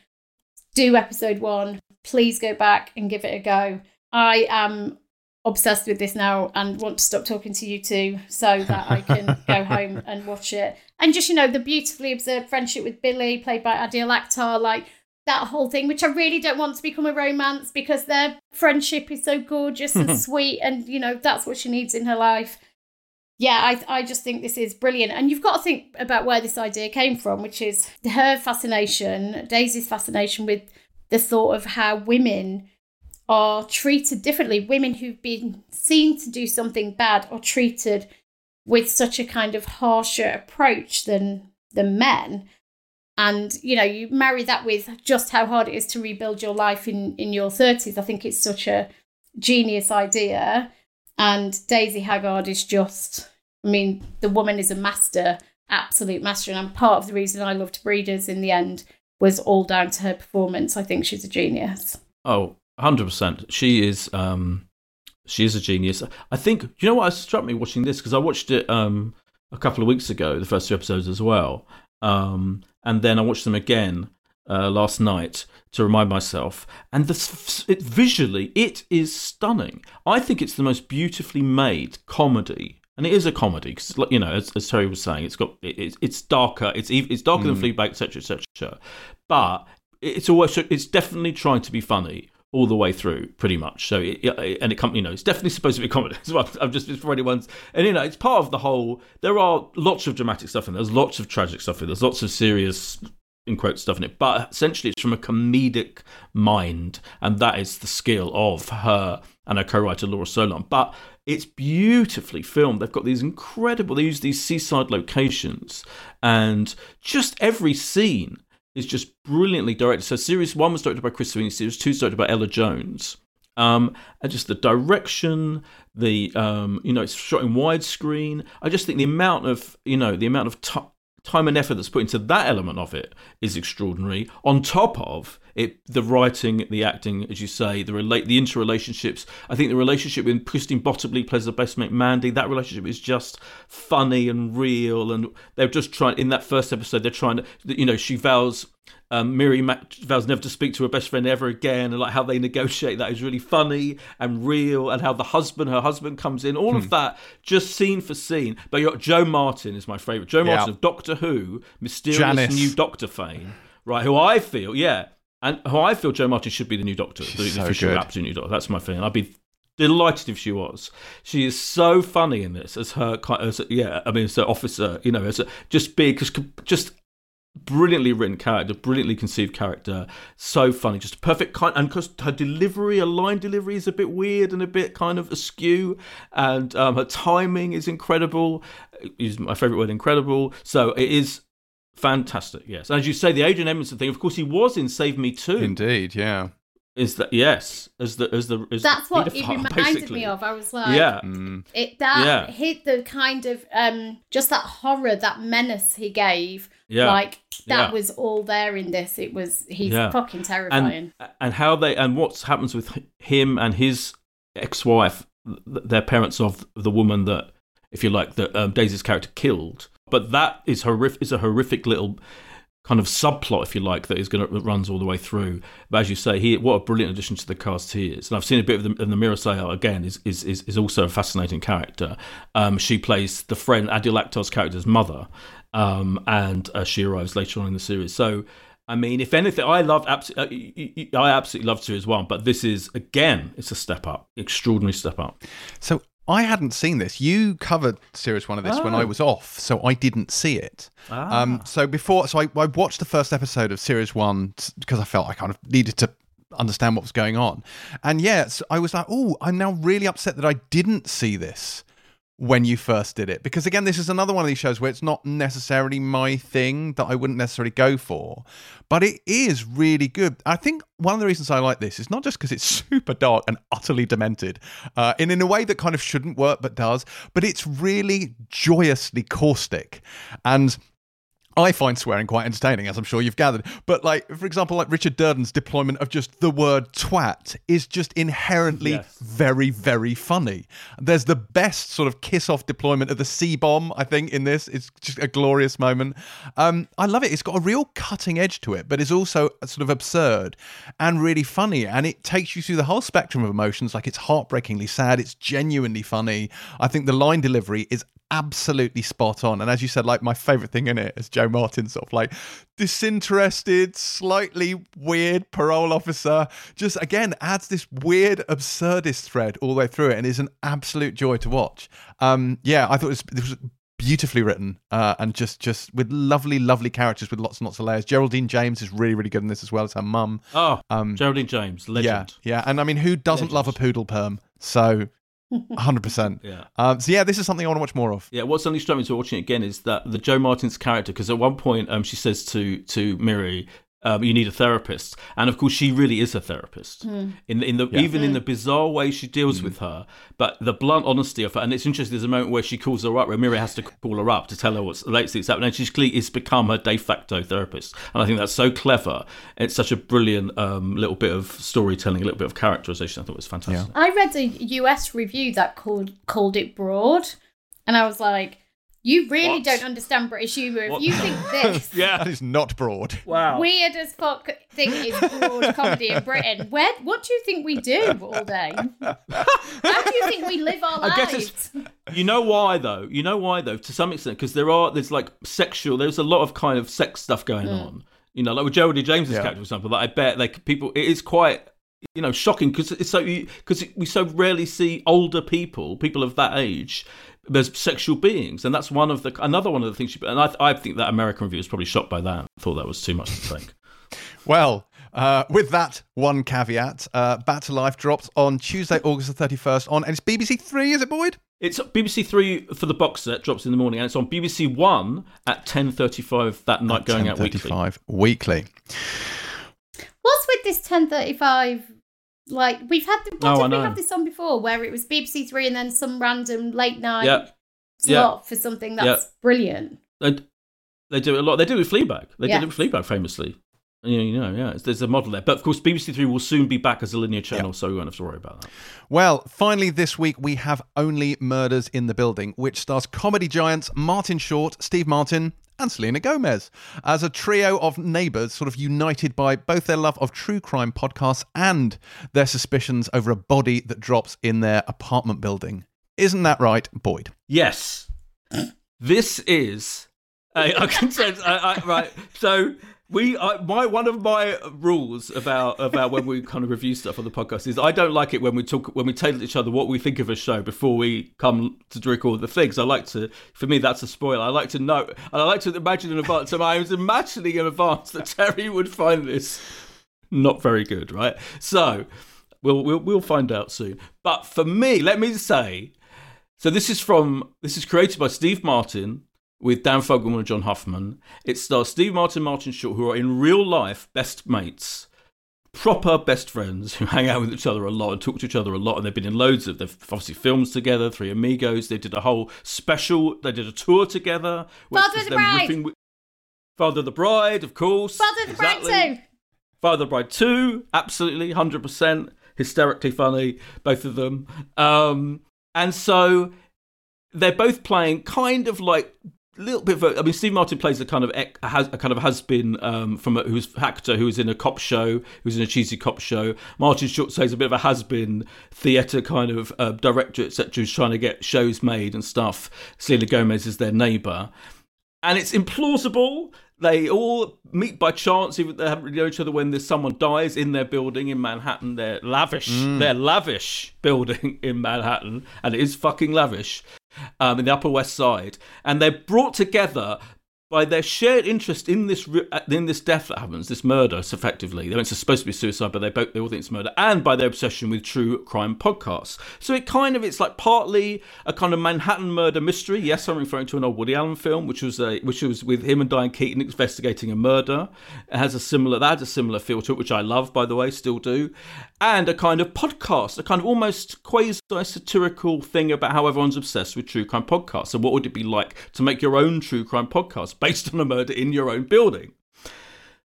do episode one, please go back and give it a go. I am obsessed with this now and want to stop talking to you two so that I can (laughs) go home and watch it. And just, you know, the beautifully observed friendship with Billy, played by Adil Akhtar, like that whole thing, which I really don't want to become a romance because their friendship is so gorgeous and (laughs) sweet. And, you know, that's what she needs in her life yeah, I, I just think this is brilliant. And you've got to think about where this idea came from, which is her fascination, Daisy's fascination with the thought of how women are treated differently. Women who've been seen to do something bad are treated with such a kind of harsher approach than than men. And you know, you marry that with just how hard it is to rebuild your life in in your 30s. I think it's such a genius idea. And Daisy Haggard is just, I mean, the woman is a master, absolute master. And part of the reason I loved Breeders in the end was all down to her performance. I think she's a genius. Oh, 100%. She is. Um, she is a genius. I think you know what struck me watching this because I watched it um, a couple of weeks ago, the first two episodes as well, um, and then I watched them again uh, last night to remind myself. And the, it, visually, it is stunning. I think it's the most beautifully made comedy. And it is a comedy because, you know, as, as, Terri was saying, it's got it, it's darker, it's it's darker mm. than Fleabag, etc., etc. But it's always it's definitely trying to be funny all the way through, pretty much. So, it, it, and it, you know, it's definitely supposed to be comedy (laughs) as well. I've just for anyone's, and you know, it's part of the whole. There are lots of dramatic stuff in there. There's lots of tragic stuff in there. There's lots of serious in quote stuff in it, but essentially it's from a comedic mind, and that is the skill of her and her co-writer Laura Solon. But it's beautifully filmed. They've got these incredible. They use these seaside locations, and just every scene is just brilliantly directed. So series one was directed by Chris Sweeney. Series two was directed by Ella Jones. Um, and just the direction, the um, you know, it's shot in widescreen. I just think the amount of you know the amount of t- time and effort that's put into that element of it is extraordinary. On top of it, the writing, the acting, as you say, the relate, the interrelationships. I think the relationship with Christine Bottomley plays the best mate Mandy. That relationship is just funny and real, and they're just trying. In that first episode, they're trying to, you know, she vows um, Miri vows never to speak to her best friend ever again, and like how they negotiate that is really funny and real, and how the husband, her husband, comes in. All hmm. of that, just scene for scene. But Jo Martin is my favourite. Jo Martin of Doctor Who, mysterious Janice. new Doctor fame, right? Who I feel, yeah, and who I feel Jo Martin should be the new Doctor, the She's so official absolute new Doctor. That's my feeling. I'd be delighted if she was. She is so funny in this as her kind as a, yeah. I mean, as an officer, you know, as a just big, just just brilliantly written character, brilliantly conceived character, so funny, just a perfect kind. And because her delivery, her line delivery is a bit weird and a bit kind of askew, and um, her timing is incredible. Is my favorite word, incredible. So it is fantastic. Yes, and as you say, the Adrian Edmondson thing. Of course, he was in Save Me Too. Indeed, yeah. Is that yes? As the as the as That's what it reminded basically. me of. I was like, Yeah, Mm. it that Yeah. hit the kind of um just that horror, that menace he gave. Yeah. Like that Yeah. was all there in this. It was he's Yeah. fucking terrifying. and and how they and what happens with him and his ex-wife their parents of the woman that if you like that um, daisy's character killed but that is horrific is a horrific little kind of subplot if you like that is going to runs all the way through but as you say he what a brilliant addition to the cast he is and i've seen a bit of the, and the Meera Syal again is, is is is also a fascinating character um she plays the friend adil akhtar's character's mother um and uh, she arrives later on in the series so I mean, if anything, I loved absolutely. I absolutely loved Series One, but this is again, it's a step up, extraordinary step up. So I hadn't seen this. You covered series one of this when I Oh. was off, so I didn't see it. Ah. Um, so before, so I, I watched the first episode of series one because I felt I kind of needed to understand what was going on, and yes, I was like, oh, I'm now really upset that I didn't see this when you first did it. Because again this is another one of these shows where it's not necessarily my thing that I wouldn't necessarily go for but it is really good. I think one of the reasons I like this is not just because it's (laughs) super dark and utterly demented uh, and in a way that kind of shouldn't work but does but it's really joyously caustic. And I find swearing quite entertaining, as I'm sure you've gathered. But, like, for example, like Richard Durden's deployment of just the word twat is just inherently Yes. very, very funny. There's the best sort of kiss off deployment of the C bomb, I think, in this. It's just a glorious moment. Um, I love it. It's got a real cutting edge to it, but it's also sort of absurd and really funny. And it takes you through the whole spectrum of emotions. Like, it's heartbreakingly sad, it's genuinely funny. I think the line delivery is absolutely spot on. And as you said, like my favorite thing in it is Jo Martin sort of like disinterested, slightly weird parole officer, just again adds this weird absurdist thread all the way through it and is an absolute joy to watch. Um, yeah, I thought it was, it was beautifully written uh, and just just with lovely, lovely characters with lots and lots of layers. Geraldine James is really, really good in this as well as her mum. oh, Um, Geraldine James, yeah, legend. yeah, and I mean, who doesn't love a poodle perm? So, hundred percent. Yeah. Um, so yeah, this is something I want to watch more of. Yeah, what suddenly struck me to watching it again is that the Jo Martin's character, because at one point um, she says to to Miri, um, "You need a therapist," and of course she really is a therapist. In in the even in the bizarre way she deals with her, but the blunt honesty of her, and it's interesting. There's a moment where she calls her up, where Miri has to call her up to tell her what's lately happening, and she's clearly it's become her de facto therapist, and I think that's so clever. It's such a brilliant um, little bit of storytelling, a little bit of characterization. I thought it was fantastic. I read a US review that called called it broad, and I was like, "You really What? don't understand British humour if What? you think (laughs) this yeah, That is not broad. Wow. weird as fuck thing is broad comedy in Britain. Where what do you think we do all day? How do you think we live our I guess lives?" it's you know why though. You know why though. To some extent, because there are there's like sexual. There's a lot of kind of sex stuff going hmm. on. You know, like with Geraldine James's Yeah. character, for example. That I bet like people. It is quite you know shocking because it's so because we so rarely see older people, people of that age. As sexual beings, and that's one of the another one of the things. She, and I, I think that American review was probably shocked by that. Thought that was too much to think. (laughs) Well, uh, with that one caveat, uh, Back to Life drops on Tuesday, August the 31st on, and it's BBC Three, is it, Boyd? It's BBC Three for the box set drops in the morning, and it's on BBC One at ten thirty-five that night, going out weekly. 10:35 weekly. What's with this ten thirty five? Like we've had, the, Oh, what did we have this on before? Where it was BBC Three and then some random late night Yeah. slot for something that's brilliant. They, they do a lot. They do it with Fleabag. They Yeah. did it with Fleabag famously. You know, yeah. it's- There's a model there, but of course, BBC Three will soon be back as a linear channel, so we won't have to worry about that. Well, finally, this week we have Only Murders in the Building, which stars comedy giants Martin Short, Steve Martin, and Selena Gomez as a trio of neighbours, sort of united by both their love of true crime podcasts and their suspicions over a body that drops in their apartment building. Isn't that right, Boyd? Yes, this is. Sense. I, I, right. So We, I, my one of my rules about about when we kind of review stuff on the podcast is I don't like it when we talk when we tell each other what we think of a show before we come to record the things. I like to, for me, that's a spoiler. I like to know, and I like to imagine in advance. And I was imagining in advance that Terri would find this not very good, right? So we'll we'll, we'll find out soon. But for me, let me say, so this is from this is created by Steve Martin with Dan Fogelman and John Hoffman. It stars Steve Martin, Martin Short, who are in real life best mates, proper best friends (laughs) who hang out with each other a lot and talk to each other a lot. And they've been in loads of, they've obviously films together, Three Amigos. They did a whole special, they did a tour together. Father of the Bride. with- Father of the Bride, of course. Father of the exactly. Bride too. Father of the Bride 2, absolutely, 100%. Hysterically funny, both of them. Um, and so they're both playing kind of like little bit of a, I mean, Steve Martin plays a kind of has a kind of has been um, from a, who's actor who was in a cop show, who's in a cheesy cop show. Martin Short says a bit of a has been theatre kind of uh, director, etc., who's trying to get shows made and stuff. Selena Gomez is their neighbour, and it's implausible. They all meet by chance, even they haven't really known each other. When there's someone dies in their building in Manhattan, they're lavish, their lavish building (laughs) in Manhattan, and it is fucking lavish um, in the Upper West Side, and they're brought together by their shared interest in this uh, in this death that happens, this murder, so effectively. They It's supposed to be suicide, but they both they all think it's murder, and by their obsession with true crime podcasts. So it kind of it's like partly a kind of Manhattan murder mystery. Yes, I'm referring to an old Woody Allen film, which was a, which was with him and Diane Keaton investigating a murder. It has a similar that has a similar feel to it, which I love, by the way, still do, and a kind of podcast, a kind of almost quasi satirical thing about how everyone's obsessed with true crime podcasts and what would it be like to make your own true crime podcast based on a murder in your own building.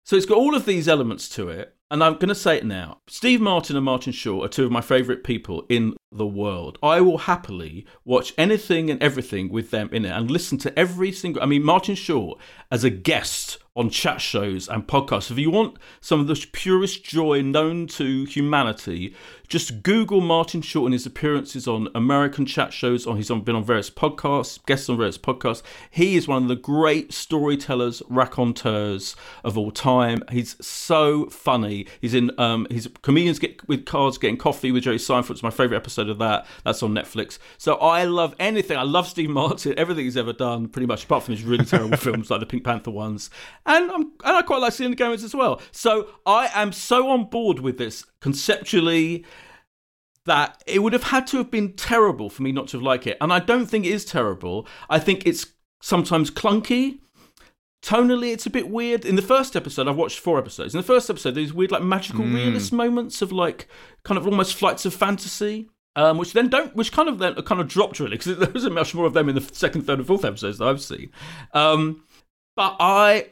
So it's got all of these elements to it, and I'm going to say it now. Steve Martin and Martin Short are two of my favourite people in the world. I will happily watch anything and everything with them in it and listen to every single. I mean, Martin Short as a guest on chat shows and podcasts. If you want some of the purest joy known to humanity, just Google Martin Short and his appearances on American chat shows. On he's on, been on various podcasts, guests on various podcasts. He is one of the great storytellers, raconteurs of all time. He's so funny. He's in um, his comedians get with cards getting coffee with Jerry Seinfeld. It's my favorite episode of that. That's on Netflix. So I love anything. I love Steve Martin. Everything he's ever done, pretty much, apart from his really terrible (laughs) films like the Pink Panther ones. And I'm, and I quite like seeing the Gomez as well. So I am so on board with this conceptually that it would have had to have been terrible for me not to have liked it. And I don't think it is terrible. I think it's sometimes clunky. Tonally, it's a bit weird. In the first episode, I've watched four episodes. In the first episode, there's weird, like magical realist moments of like kind of almost flights of fantasy. Um, which then don't, which kind of then are kind of dropped really because (laughs) there isn't much more of them in the second, third, and fourth episodes that I've seen. Um, but I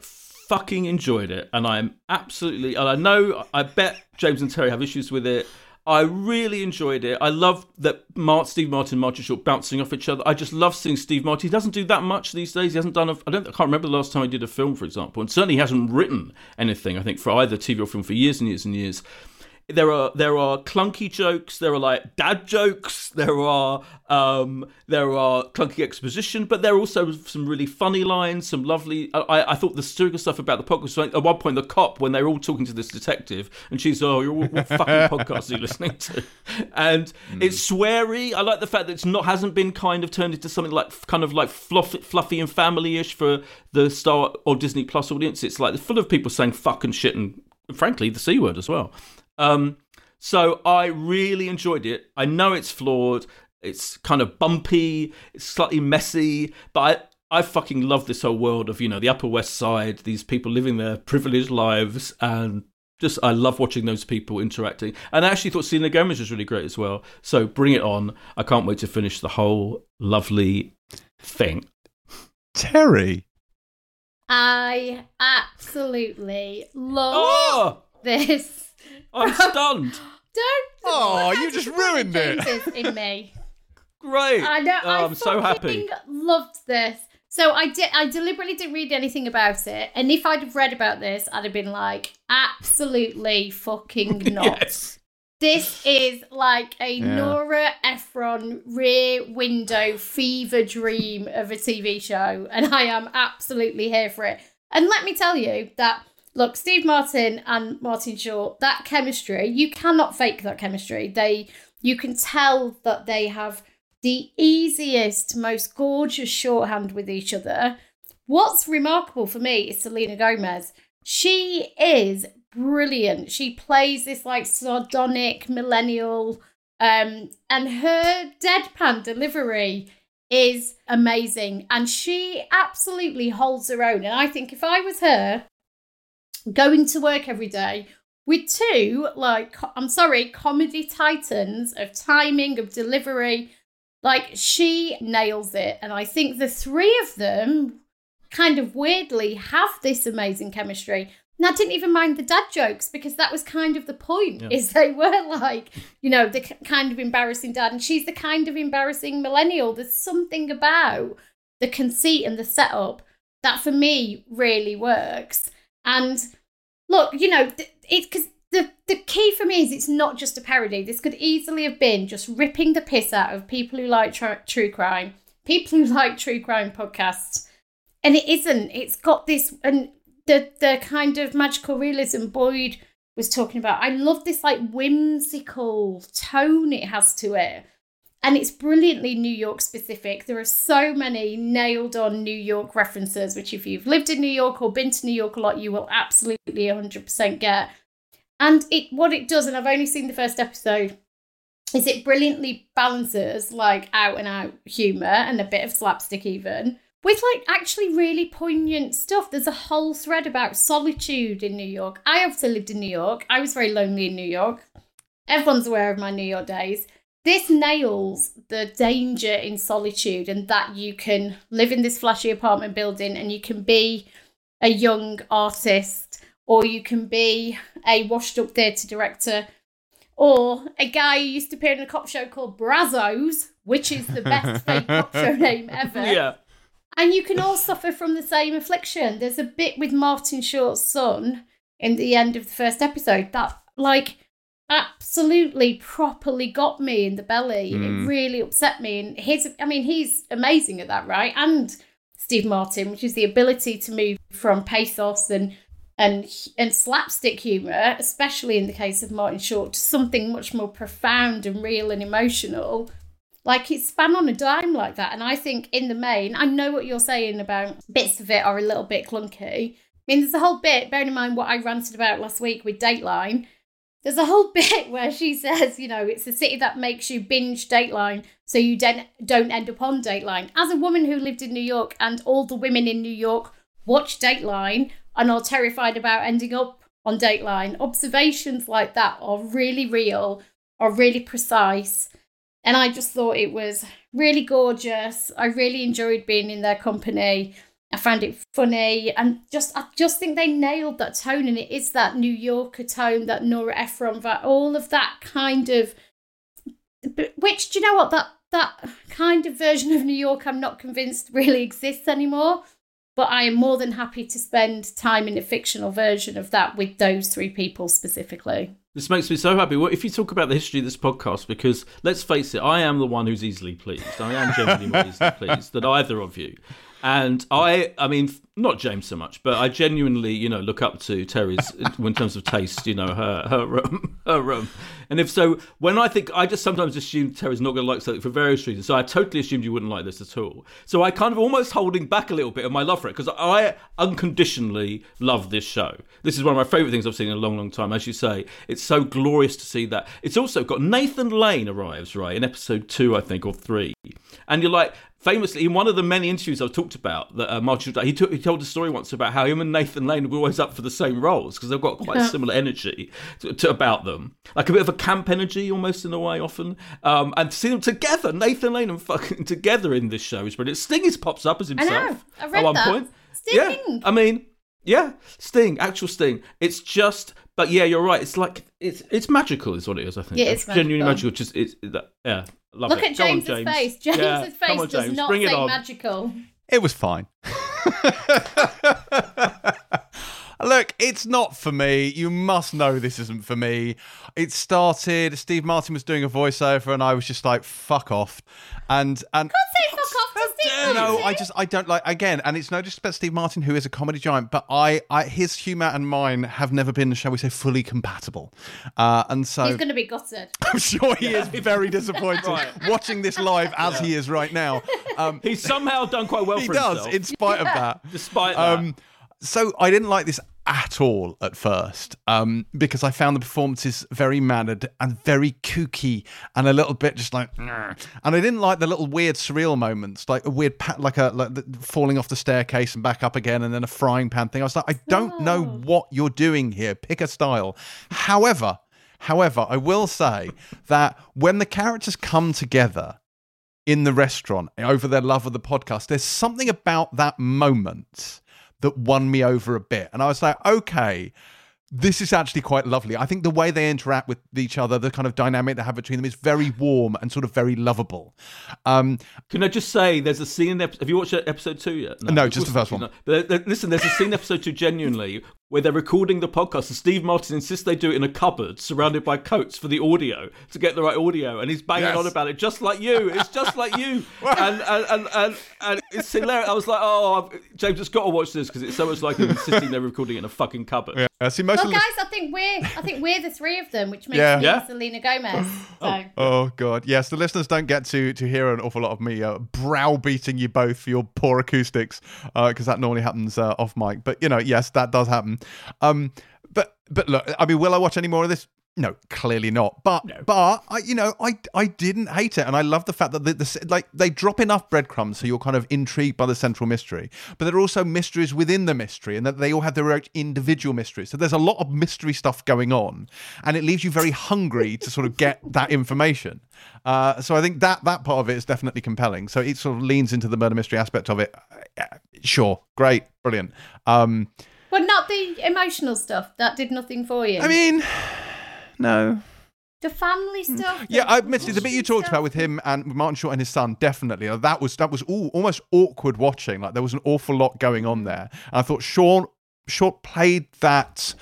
fucking enjoyed it, and I'm absolutely, and I know, I bet James and Terri have issues with it. I really enjoyed it. I love that Mart, Steve Martin Martin Short bouncing off each other. I just love seeing Steve Martin. He doesn't do that much these days. He hasn't done. A, I don't. I can't remember the last time he did a film, for example, and certainly he hasn't written anything. I think for either TV or film for years and years and years there are there are clunky jokes there are like dad jokes there are um there are clunky exposition but there are also some really funny lines some lovely i i thought the satirical stuff about the podcast at one point the cop when they're all talking to this detective and she's oh you're, what fucking podcast are you listening to? (laughs) And it's sweary. I like the fact that it's not hasn't been kind of turned into something like kind of like fluffy, fluffy and family-ish for the star or disney plus audience. It's like full of people saying fuck and shit and frankly the c word as well um, so I really enjoyed it. I know it's flawed. It's kind of bumpy. It's slightly messy, but I, I fucking love this whole world of you know the Upper West Side. These people living their privileged lives, and just I love watching those people interacting. And I actually thought Selena Gomez was really great as well. So bring it on! I can't wait to finish the whole lovely thing. Terri. I absolutely love Oh, this. I'm (laughs) stunned. Don't. Oh, you just to put the ruined it. In me. Great. I know. Oh, I I'm so happy. fucking Loved this. So I did. I deliberately didn't read anything about it, and if I'd have read about this, I'd have been like, absolutely fucking (laughs) not. Yes. This is like a Yeah. Nora Ephron rear window fever dream of a TV show, and I am absolutely here for it. And let me tell you that look, Steve Martin and Martin Short, that chemistry, you cannot fake that chemistry. They you can tell that they have the easiest, most gorgeous shorthand with each other. What's remarkable for me is Selena Gomez. She is brilliant. She plays this like sardonic millennial, um, and her deadpan delivery is amazing. And she absolutely holds her own. And I think if I was her, going to work every day with two, like, I'm sorry, comedy titans of timing, of delivery, like, she nails it. And I think the three of them kind of weirdly have this amazing chemistry. And I didn't even mind the dad jokes because that was kind of the point. Yeah. Is they were like, you know, the kind of embarrassing dad, and she's the kind of embarrassing millennial. There's something about the conceit and the setup that for me really works. And look, you know, it's because the the key for me is it's not just a parody. This could easily have been just ripping the piss out of people who like tr- true crime, people who (laughs) like true crime podcasts, and it isn't. It's got this and the the kind of magical realism Boyd was talking about. I love this like whimsical tone it has to it. And it's brilliantly New York specific. There are so many nailed on New York references, which, if you've lived in New York or been to New York a lot, you will absolutely 100% get. And it what it does, and I've only seen the first episode, is it brilliantly balances like out and out humour and a bit of slapstick even with like actually really poignant stuff. There's a whole thread about solitude in New York. I obviously lived in New York. I was very lonely in New York. Everyone's aware of my New York days. This nails the danger in solitude and that you can live in this flashy apartment building and you can be a young artist or you can be a washed up theatre director or a guy who used to appear in a cop show called Brazzos, which is the best fake cop show (laughs) name ever. Yeah. And you can all suffer from the same affliction. There's a bit with Martin Short's son in the end of the first episode that, like, absolutely properly got me in the belly. Mm. It really upset me. And his, I mean, he's amazing at that, right? And Steve Martin, which is the ability to move from pathos and and and slapstick humor, especially in the case of Martin Short, to something much more profound and real and emotional. Like it's span on a dime like that. And I think in the main, I know what you're saying about bits of it are a little bit clunky. I mean, there's a whole bit, bearing in mind what I ranted about last week with Dateline. There's a whole (laughs) bit where she says, you know, it's the city that makes you binge Dateline so you den- don't end up on Dateline. As a woman who lived in New York and all the women in New York watch Dateline and are terrified about ending up on Dateline, observations like that are really real, are really precise. And I just thought it was really gorgeous. I really enjoyed being in their company. I found it funny and just I just think they nailed that tone and it is that New Yorker tone, that Nora Ephron, that all of that kind of which do you know what that that kind of version of New York I'm not convinced really exists anymore. But I am more than happy to spend time in a fictional version of that with those three people specifically. This makes me so happy. Well, if you talk about the history of this podcast, because let's face it, I am the one who's easily pleased. I am genuinely more (laughs) easily pleased than either of you. And I, I mean, not James so much, but I genuinely, you know, look up to Terri's in terms of taste. You know, her her room, (laughs) her room. And if so, when I think, I just sometimes assume Terri's not going to like something for various reasons. So I totally assumed you wouldn't like this at all. So I kind of almost holding back a little bit of my love for it because I unconditionally love this show. This is one of my favourite things I've seen in a long, long time. As you say, it's so glorious to see that. It's also got Nathan Lane arrives right in episode two, I think, or three, and you're like. Famously, in one of the many interviews I've talked about, that uh, Martin, he, took, he told a story once about how him and Nathan Lane were always up for the same roles because they've got quite Yeah. similar energy to, to, about them, like a bit of a camp energy almost in a way, often. Um, and to see them together, Nathan Lane and fucking (laughs) together in this show is brilliant. Sting is pops up as I himself know. I read at one that. point. Sting. Yeah, I mean, yeah, Sting, actual Sting. It's just, but yeah, you're right. It's like it's it's magical, is what it is. I think. Yeah, it's genuinely magical. magical. Just it's yeah, love Look it. at James's James. face. James's Yeah, face does not Bring say magical. It was fine. (laughs) Look, it's not for me. You must know this isn't for me. It started. Steve Martin was doing a voiceover, and I was just like, "Fuck off," and and. Say fuck off to Steve No, I just I don't like again, and it's no disrespect to Steve Martin, who is a comedy giant, but I, I his humour and mine have never been, shall we say, fully compatible, uh, and so He's going to be gutted. (laughs) I'm sure he is very disappointed (laughs) watching this live as he is right now. Um, He's somehow done quite well he for does, himself. in spite of that. Despite that. Um, so I didn't like this at all at first um, because I found the performances very mannered and very kooky and a little bit just like, and I didn't like the little weird surreal moments, like a weird pat, like a like the, falling off the staircase and back up again, and then a frying pan thing. I was like, I don't know what you're doing here. Pick a style. However, however, I will say that when the characters come together in the restaurant over their love of the podcast, there's something about that moment that won me over a bit. And I was like, okay, this is actually quite lovely. I think the way they interact with each other, the kind of dynamic they have between them is very warm and sort of very lovable. Um, Can I just say, there's a scene in ep- Have you watched episode two yet? No, of just the first one. Listen, there's a scene in episode two, genuinely, where they're recording the podcast, and Steve Martin insists they do it in a cupboard surrounded by coats for the audio to get the right audio, and he's banging Yes. on about it, just like you. It's just like you, (laughs) and, and, and and and it's hilarious. I was like, oh, I've, James has got to watch this because it's so much like him sitting there recording it in a fucking cupboard. yeah, I see most Well, of the. guys, I think we're I think we're the three of them, which makes Yeah. me Yeah. Selena Gomez. So Oh god, yes. The listeners don't get to to hear an awful lot of me uh, browbeating you both for your poor acoustics, because that normally happens uh, off mic. But you know, yes, that does happen. Um, but but look, I mean, will I watch any more of this? No, clearly not. But but I, you know, I I didn't hate it, and I love the fact that the, the like they drop enough breadcrumbs so you're kind of intrigued by the central mystery, but there are also mysteries within the mystery, and that they all have their own individual mysteries. So there's a lot of mystery stuff going on, and it leaves you very hungry to sort of get that information. Uh, so I think that that part of it is definitely compelling. So it sort of leans into the murder mystery aspect of it. Uh, yeah, sure, great, brilliant. Um, but not the emotional stuff. That did nothing for you. I mean, no. the family stuff. Yeah, I admit it. The bit you talked stuff. about with him and Martin Short and his son, definitely. uh, That was that was all, almost awkward watching. Like there was an awful lot going on there. And I thought Sean Short played that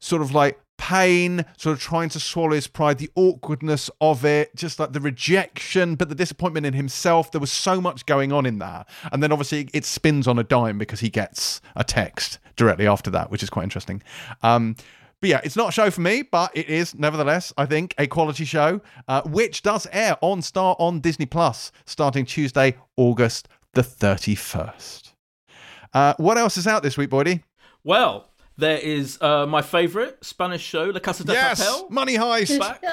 sort of like pain, sort of trying to swallow his pride, the awkwardness of it, just like the rejection, but the disappointment in himself. There was so much going on in that. And then obviously it spins on a dime because he gets a text directly after that, which is quite interesting. Um, but yeah, it's not a show for me, but it is nevertheless, I think, a quality show, uh, which does air on Star on Disney Plus starting Tuesday, August the 31st. Uh, what else is out this week, Boydie? Well, there is uh, my favourite Spanish show, La Casa de Papel. Money Heist. Back. (laughs)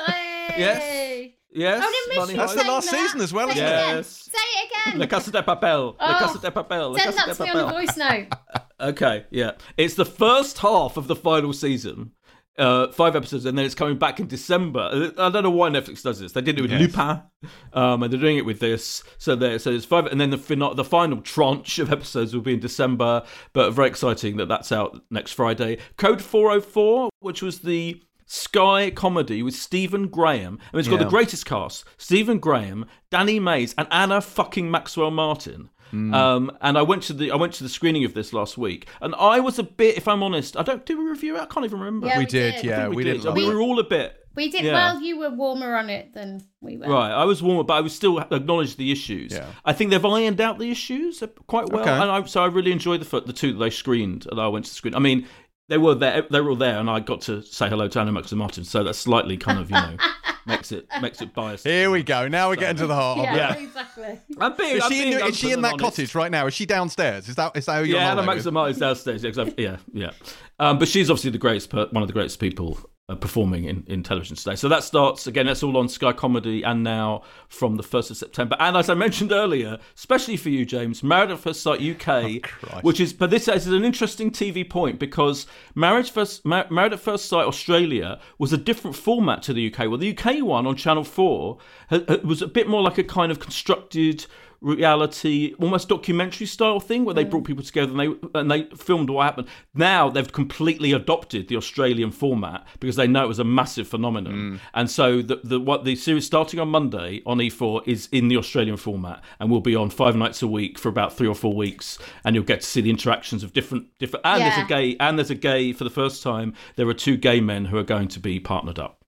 Yes. Yes, I Money you That's Heist. the last that. season as well, Say isn't it it? again. Yes. Say it again. La Casa de Papel. La Oh. Casa de Papel. La Send Casa that de to me on the Papel. voice note. (laughs) Okay, yeah. It's the first half of the final season. Uh, five episodes, and then it's coming back in December. I don't know why Netflix does this. They did it with Yes. Lupin, um, and they're doing it with this. So there, so it's five, and then the fina- the final tranche of episodes will be in December. But very exciting that that's out next Friday. Code Four Hundred Four, which was the Sky comedy with Stephen Graham. I mean, it's got Yeah. the greatest cast: Stephen Graham, Danny Mays, and Anna fucking Maxwell Martin. Hmm. Um, and I went to the I went to the screening of this last week, and I was a bit, if I'm honest, I don't do a review. I can't even remember. Yeah, We we did, did. yeah. I think we, didn't. We were all a bit We did Yeah. well. You were warmer on it than we were. right. I was warmer, but I was still acknowledged the issues. Yeah. I think they've ironed out the issues quite well, Okay. and I, so I really enjoyed the the two that they screened. And I went to the screen. I mean. They were there. They were all there, and I got to say hello to Anna Maxwell Martin. So that's slightly kind of, you know, (laughs) makes it makes it biased. Here we go. Now we're getting to the heart of Yeah, exactly. I'm being, Is I'm she, in, being is she in that honest. cottage right now? Is she downstairs? Is that is that who you're Yeah, on Anna holiday Maxwell Martin's downstairs. Yeah, yeah, yeah. Um, but she's obviously the greatest, per- one of the greatest people uh, performing in, in television today. So that starts again. That's all on Sky Comedy, and now from the first of September. And as I mentioned earlier, especially for you, James, Married at First Sight UK, Christ. which is but this is an interesting TV point because Marriage First Mar- Married at First Sight Australia was a different format to the UK. Well, the UK one on Channel Four was a bit more like a kind of constructed reality, almost documentary style thing where they Mm. brought people together and they and they filmed what happened. Now they've completely adopted the Australian format because they know it was a massive phenomenon. Mm. And so the, the what the series starting on Monday on E4 is in the Australian format and will be on five nights a week for about three or four weeks, and you'll get to see the interactions of different different. And there's a gay and there's a gay for the first time. There are two gay men who are going to be partnered up.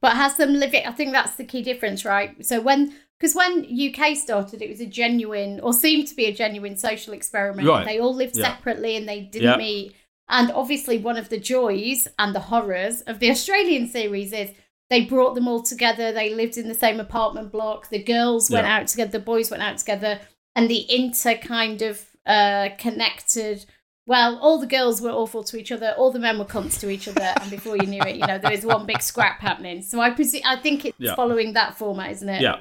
But has them living. I think that's the key difference, right? So when, because when UK started, it was a genuine, or seemed to be a genuine social experiment. Right. They all lived Yeah. separately and they didn't Yeah. meet. And obviously, one of the joys and the horrors of the (laughs) Australian series is they brought them all together. They lived in the same apartment block. The girls went Yeah. out together. The boys went out together, and the inter kind of uh, connected. Well, all the girls were awful to each other. All the men were cunts to each other, and before you knew it, you know there was one big scrap happening. So I presume I think it's Yeah. following that format, isn't it? Yeah,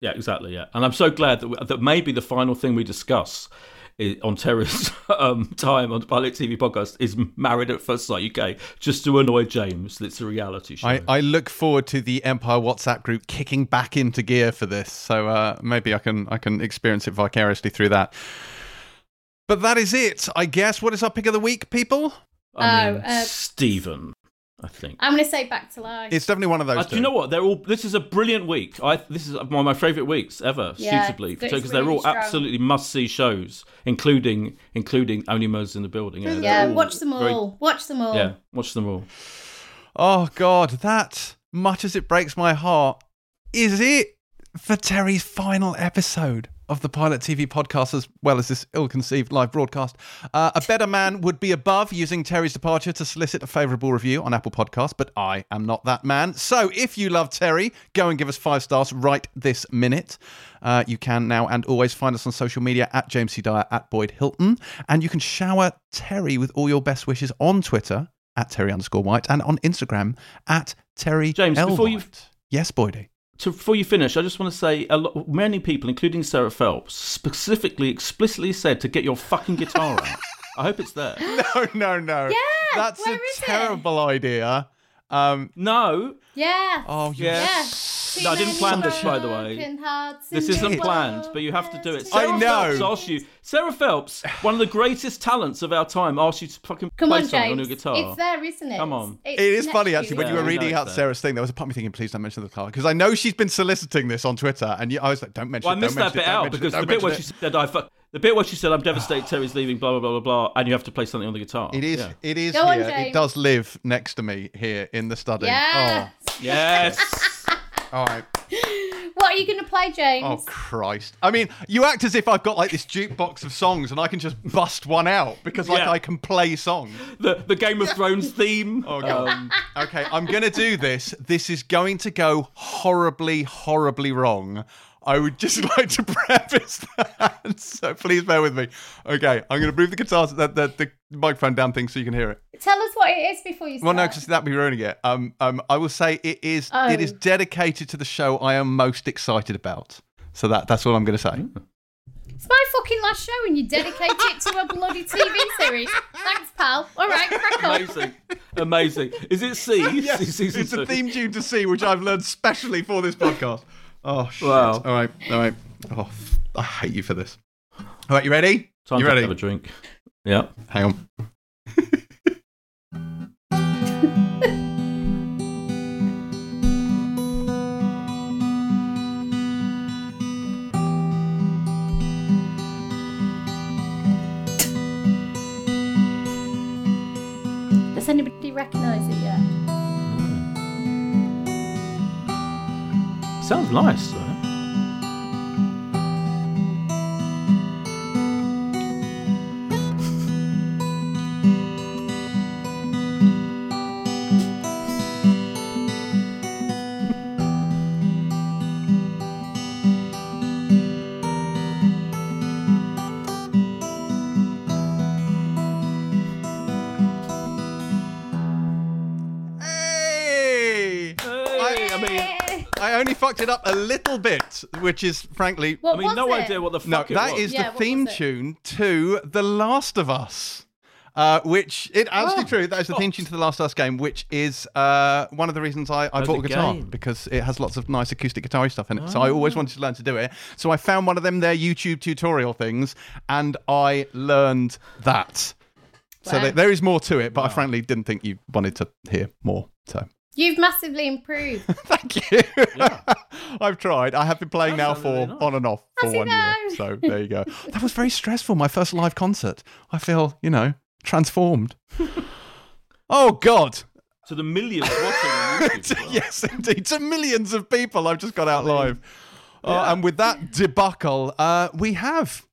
yeah, exactly. Yeah, and I'm so glad that that maybe the final thing we discuss i on Terri's (laughs) um, time on the Pilot TV podcast is Married at First Sight UK, just to annoy James. that It's a reality show. I, I look forward to the Empire WhatsApp group kicking back into gear for this, so uh, maybe I can I can experience it vicariously through that. But that is it, I guess. What is our pick of the week, people? I Oh, uh, Stephen, I think. I'm going to say Back to Life. It's definitely one of those. Uh, do you know what? They're all. This is a brilliant week. I. This is one of my favourite weeks ever, Yeah, suitably, it's because they're really all strong. absolutely must-see shows, including including Only Murders in the Building. Yeah, yeah, they're all watch them very- all. Watch them all. yeah, watch them all. Oh God, that much as it breaks my heart, is it for Terri's final episode of the Pilot TV podcast, as well as this ill-conceived live broadcast. Uh, a better man would be above using Terri's departure to solicit a favourable review on Apple Podcasts, but I am not that man. So if you love Terri, go and give us five stars right this minute. Uh, you can now and always find us on social media at James C. Dyer, at Boyd Hilton, and you can shower Terri with all your best wishes on Twitter at Terri underscore White and on Instagram at Terri James, L. before you- Yes, Boydie. To, before you finish, I just want to say a lot, many people, including Sarah Phelps, specifically, explicitly said to get your fucking guitar out. I hope it's there. (laughs) No, no, no. Yeah, That's where a is it? terrible idea. Um, No, Yeah. oh, you Yeah. Yeah. No, I didn't plan this, by the way. This isn't planned, but you have to do it. I Sarah know. Phelps asked you. Sarah Phelps, one of the greatest talents of our time, asked you to fucking Come play on, something James. on your guitar. It's there, isn't it? Come on. It's It is funny to actually when you. you were reading out there. Sarah's thing. There was a part of me thinking, please don't mention the car because I know she's been soliciting this on Twitter, and I was like, don't mention Well, I missed don't that mention bit it, out because it, the bit where mention she said, "I fuck." The bit where she said, "I'm (sighs) devastated, Terri's leaving," blah blah blah blah blah, and you have to play something on the guitar. it. It is. Yeah. It is Go on, here. it does live next to me here in the study. Yeah. Yes. Oh, (laughs) all right. What are you going to play, James? Oh Christ! I mean, you act as if I've got like this jukebox of songs, and I can just bust one out because like Yeah. I can play songs. the the Game of Thrones theme. (laughs) Oh god. Um, okay, I'm gonna do this. This is going to go horribly, horribly wrong. I would just (laughs) like to preface that, so please bear with me. Okay, I'm gonna move the guitar, the, the, the microphone down thing so you can hear it. Tell us what it is before you start. Well, no, because that'd be ruining it. Um, um, I will say it is. Oh. It is dedicated to the show I am most excited about. So that that's all I'm gonna say. It's my fucking last show and you dedicate it to a bloody TV (laughs) series. Thanks, pal. All right, crack on. amazing, amazing. Is it See? (laughs) Yes, Season it's two. a theme tune to See, which I've learned specially for this podcast. Oh, shit. Wow. All right, all right. Oh, I hate you for this. All right, you ready? Time you to ready? have a drink. Yeah. Hang on. (laughs) Does anybody recognise it Sounds nice. Fucked it up a little bit, which is frankly. What I mean, no it? idea what the No, fuck it that was. is Yeah, the theme tune to The Last of Us. Uh, which it actually Oh, true. That is the theme tune to the Last of Us game, which is uh, one of the reasons I, I Oh, bought a guitar game. because it has lots of nice acoustic guitar stuff in it. So I always wanted to learn to do it. So I found one of them their YouTube tutorial things, and I learned that. So Wow. there- there is more to it, but I frankly didn't think you wanted to hear more. So You've massively improved. (laughs) thank you. Yeah. I've tried. I have been playing That now for really nice. on and off for Has he one year. now? So there you go. (laughs) That was very stressful. My first live concert. I feel, you know, transformed. (laughs) oh God. To the millions watching on YouTube. as well. yes, indeed. To millions of people, I've just got out mean, live. Uh, yeah. and with that debacle, uh, we have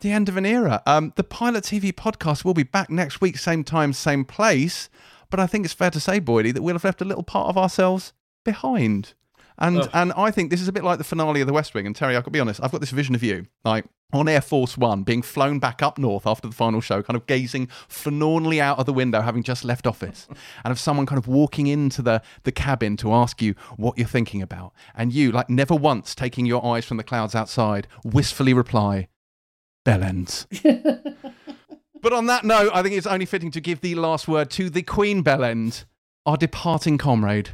the end of an era. Um, the Pilot TV podcast will be back next week, same time, same place. But I think it's fair to say, Boydie, that we'll have left a little part of ourselves behind. And Ugh. and I think this is a bit like the finale of The West Wing. And Terri, I could be honest, I've got this vision of you, like on Air Force One, being flown back up north after the final show, kind of gazing forlornly out of the window, having just left office, (laughs) and of someone kind of walking into the, the cabin to ask you what you're thinking about. And you, like never once taking your eyes from the clouds outside, wistfully reply, Bell ends. (laughs) but on that note, I think it's only fitting to give the last word to the Queen Bellend, our departing comrade,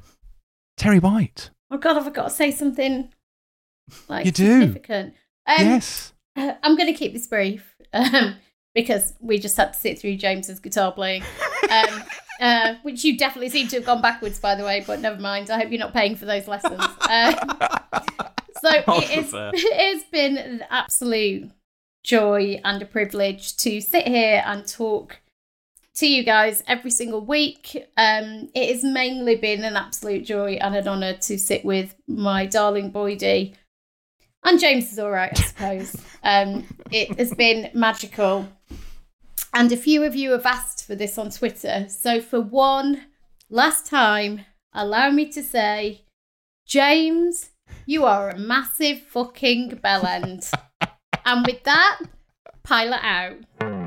Terri White. oh God, have I got to say something like You do. significant? Um, yes. Uh, I'm going to keep this brief um, because we just had to sit through James's guitar playing, um, (laughs) uh, which you definitely seem to have gone backwards, by the way. But never mind. I hope you're not paying for those lessons. Um, (laughs) so it is, (laughs) it's been an absolute joy and a privilege to sit here and talk to you guys every single week. Um, it has mainly been an absolute joy and an honour to sit with my darling Boydie. And James is all right, I suppose. um, it has been magical. And a few of you have asked for this on Twitter. So, for one last time, allow me to say, James, you are a massive fucking bellend. (laughs) and with that, pilot out.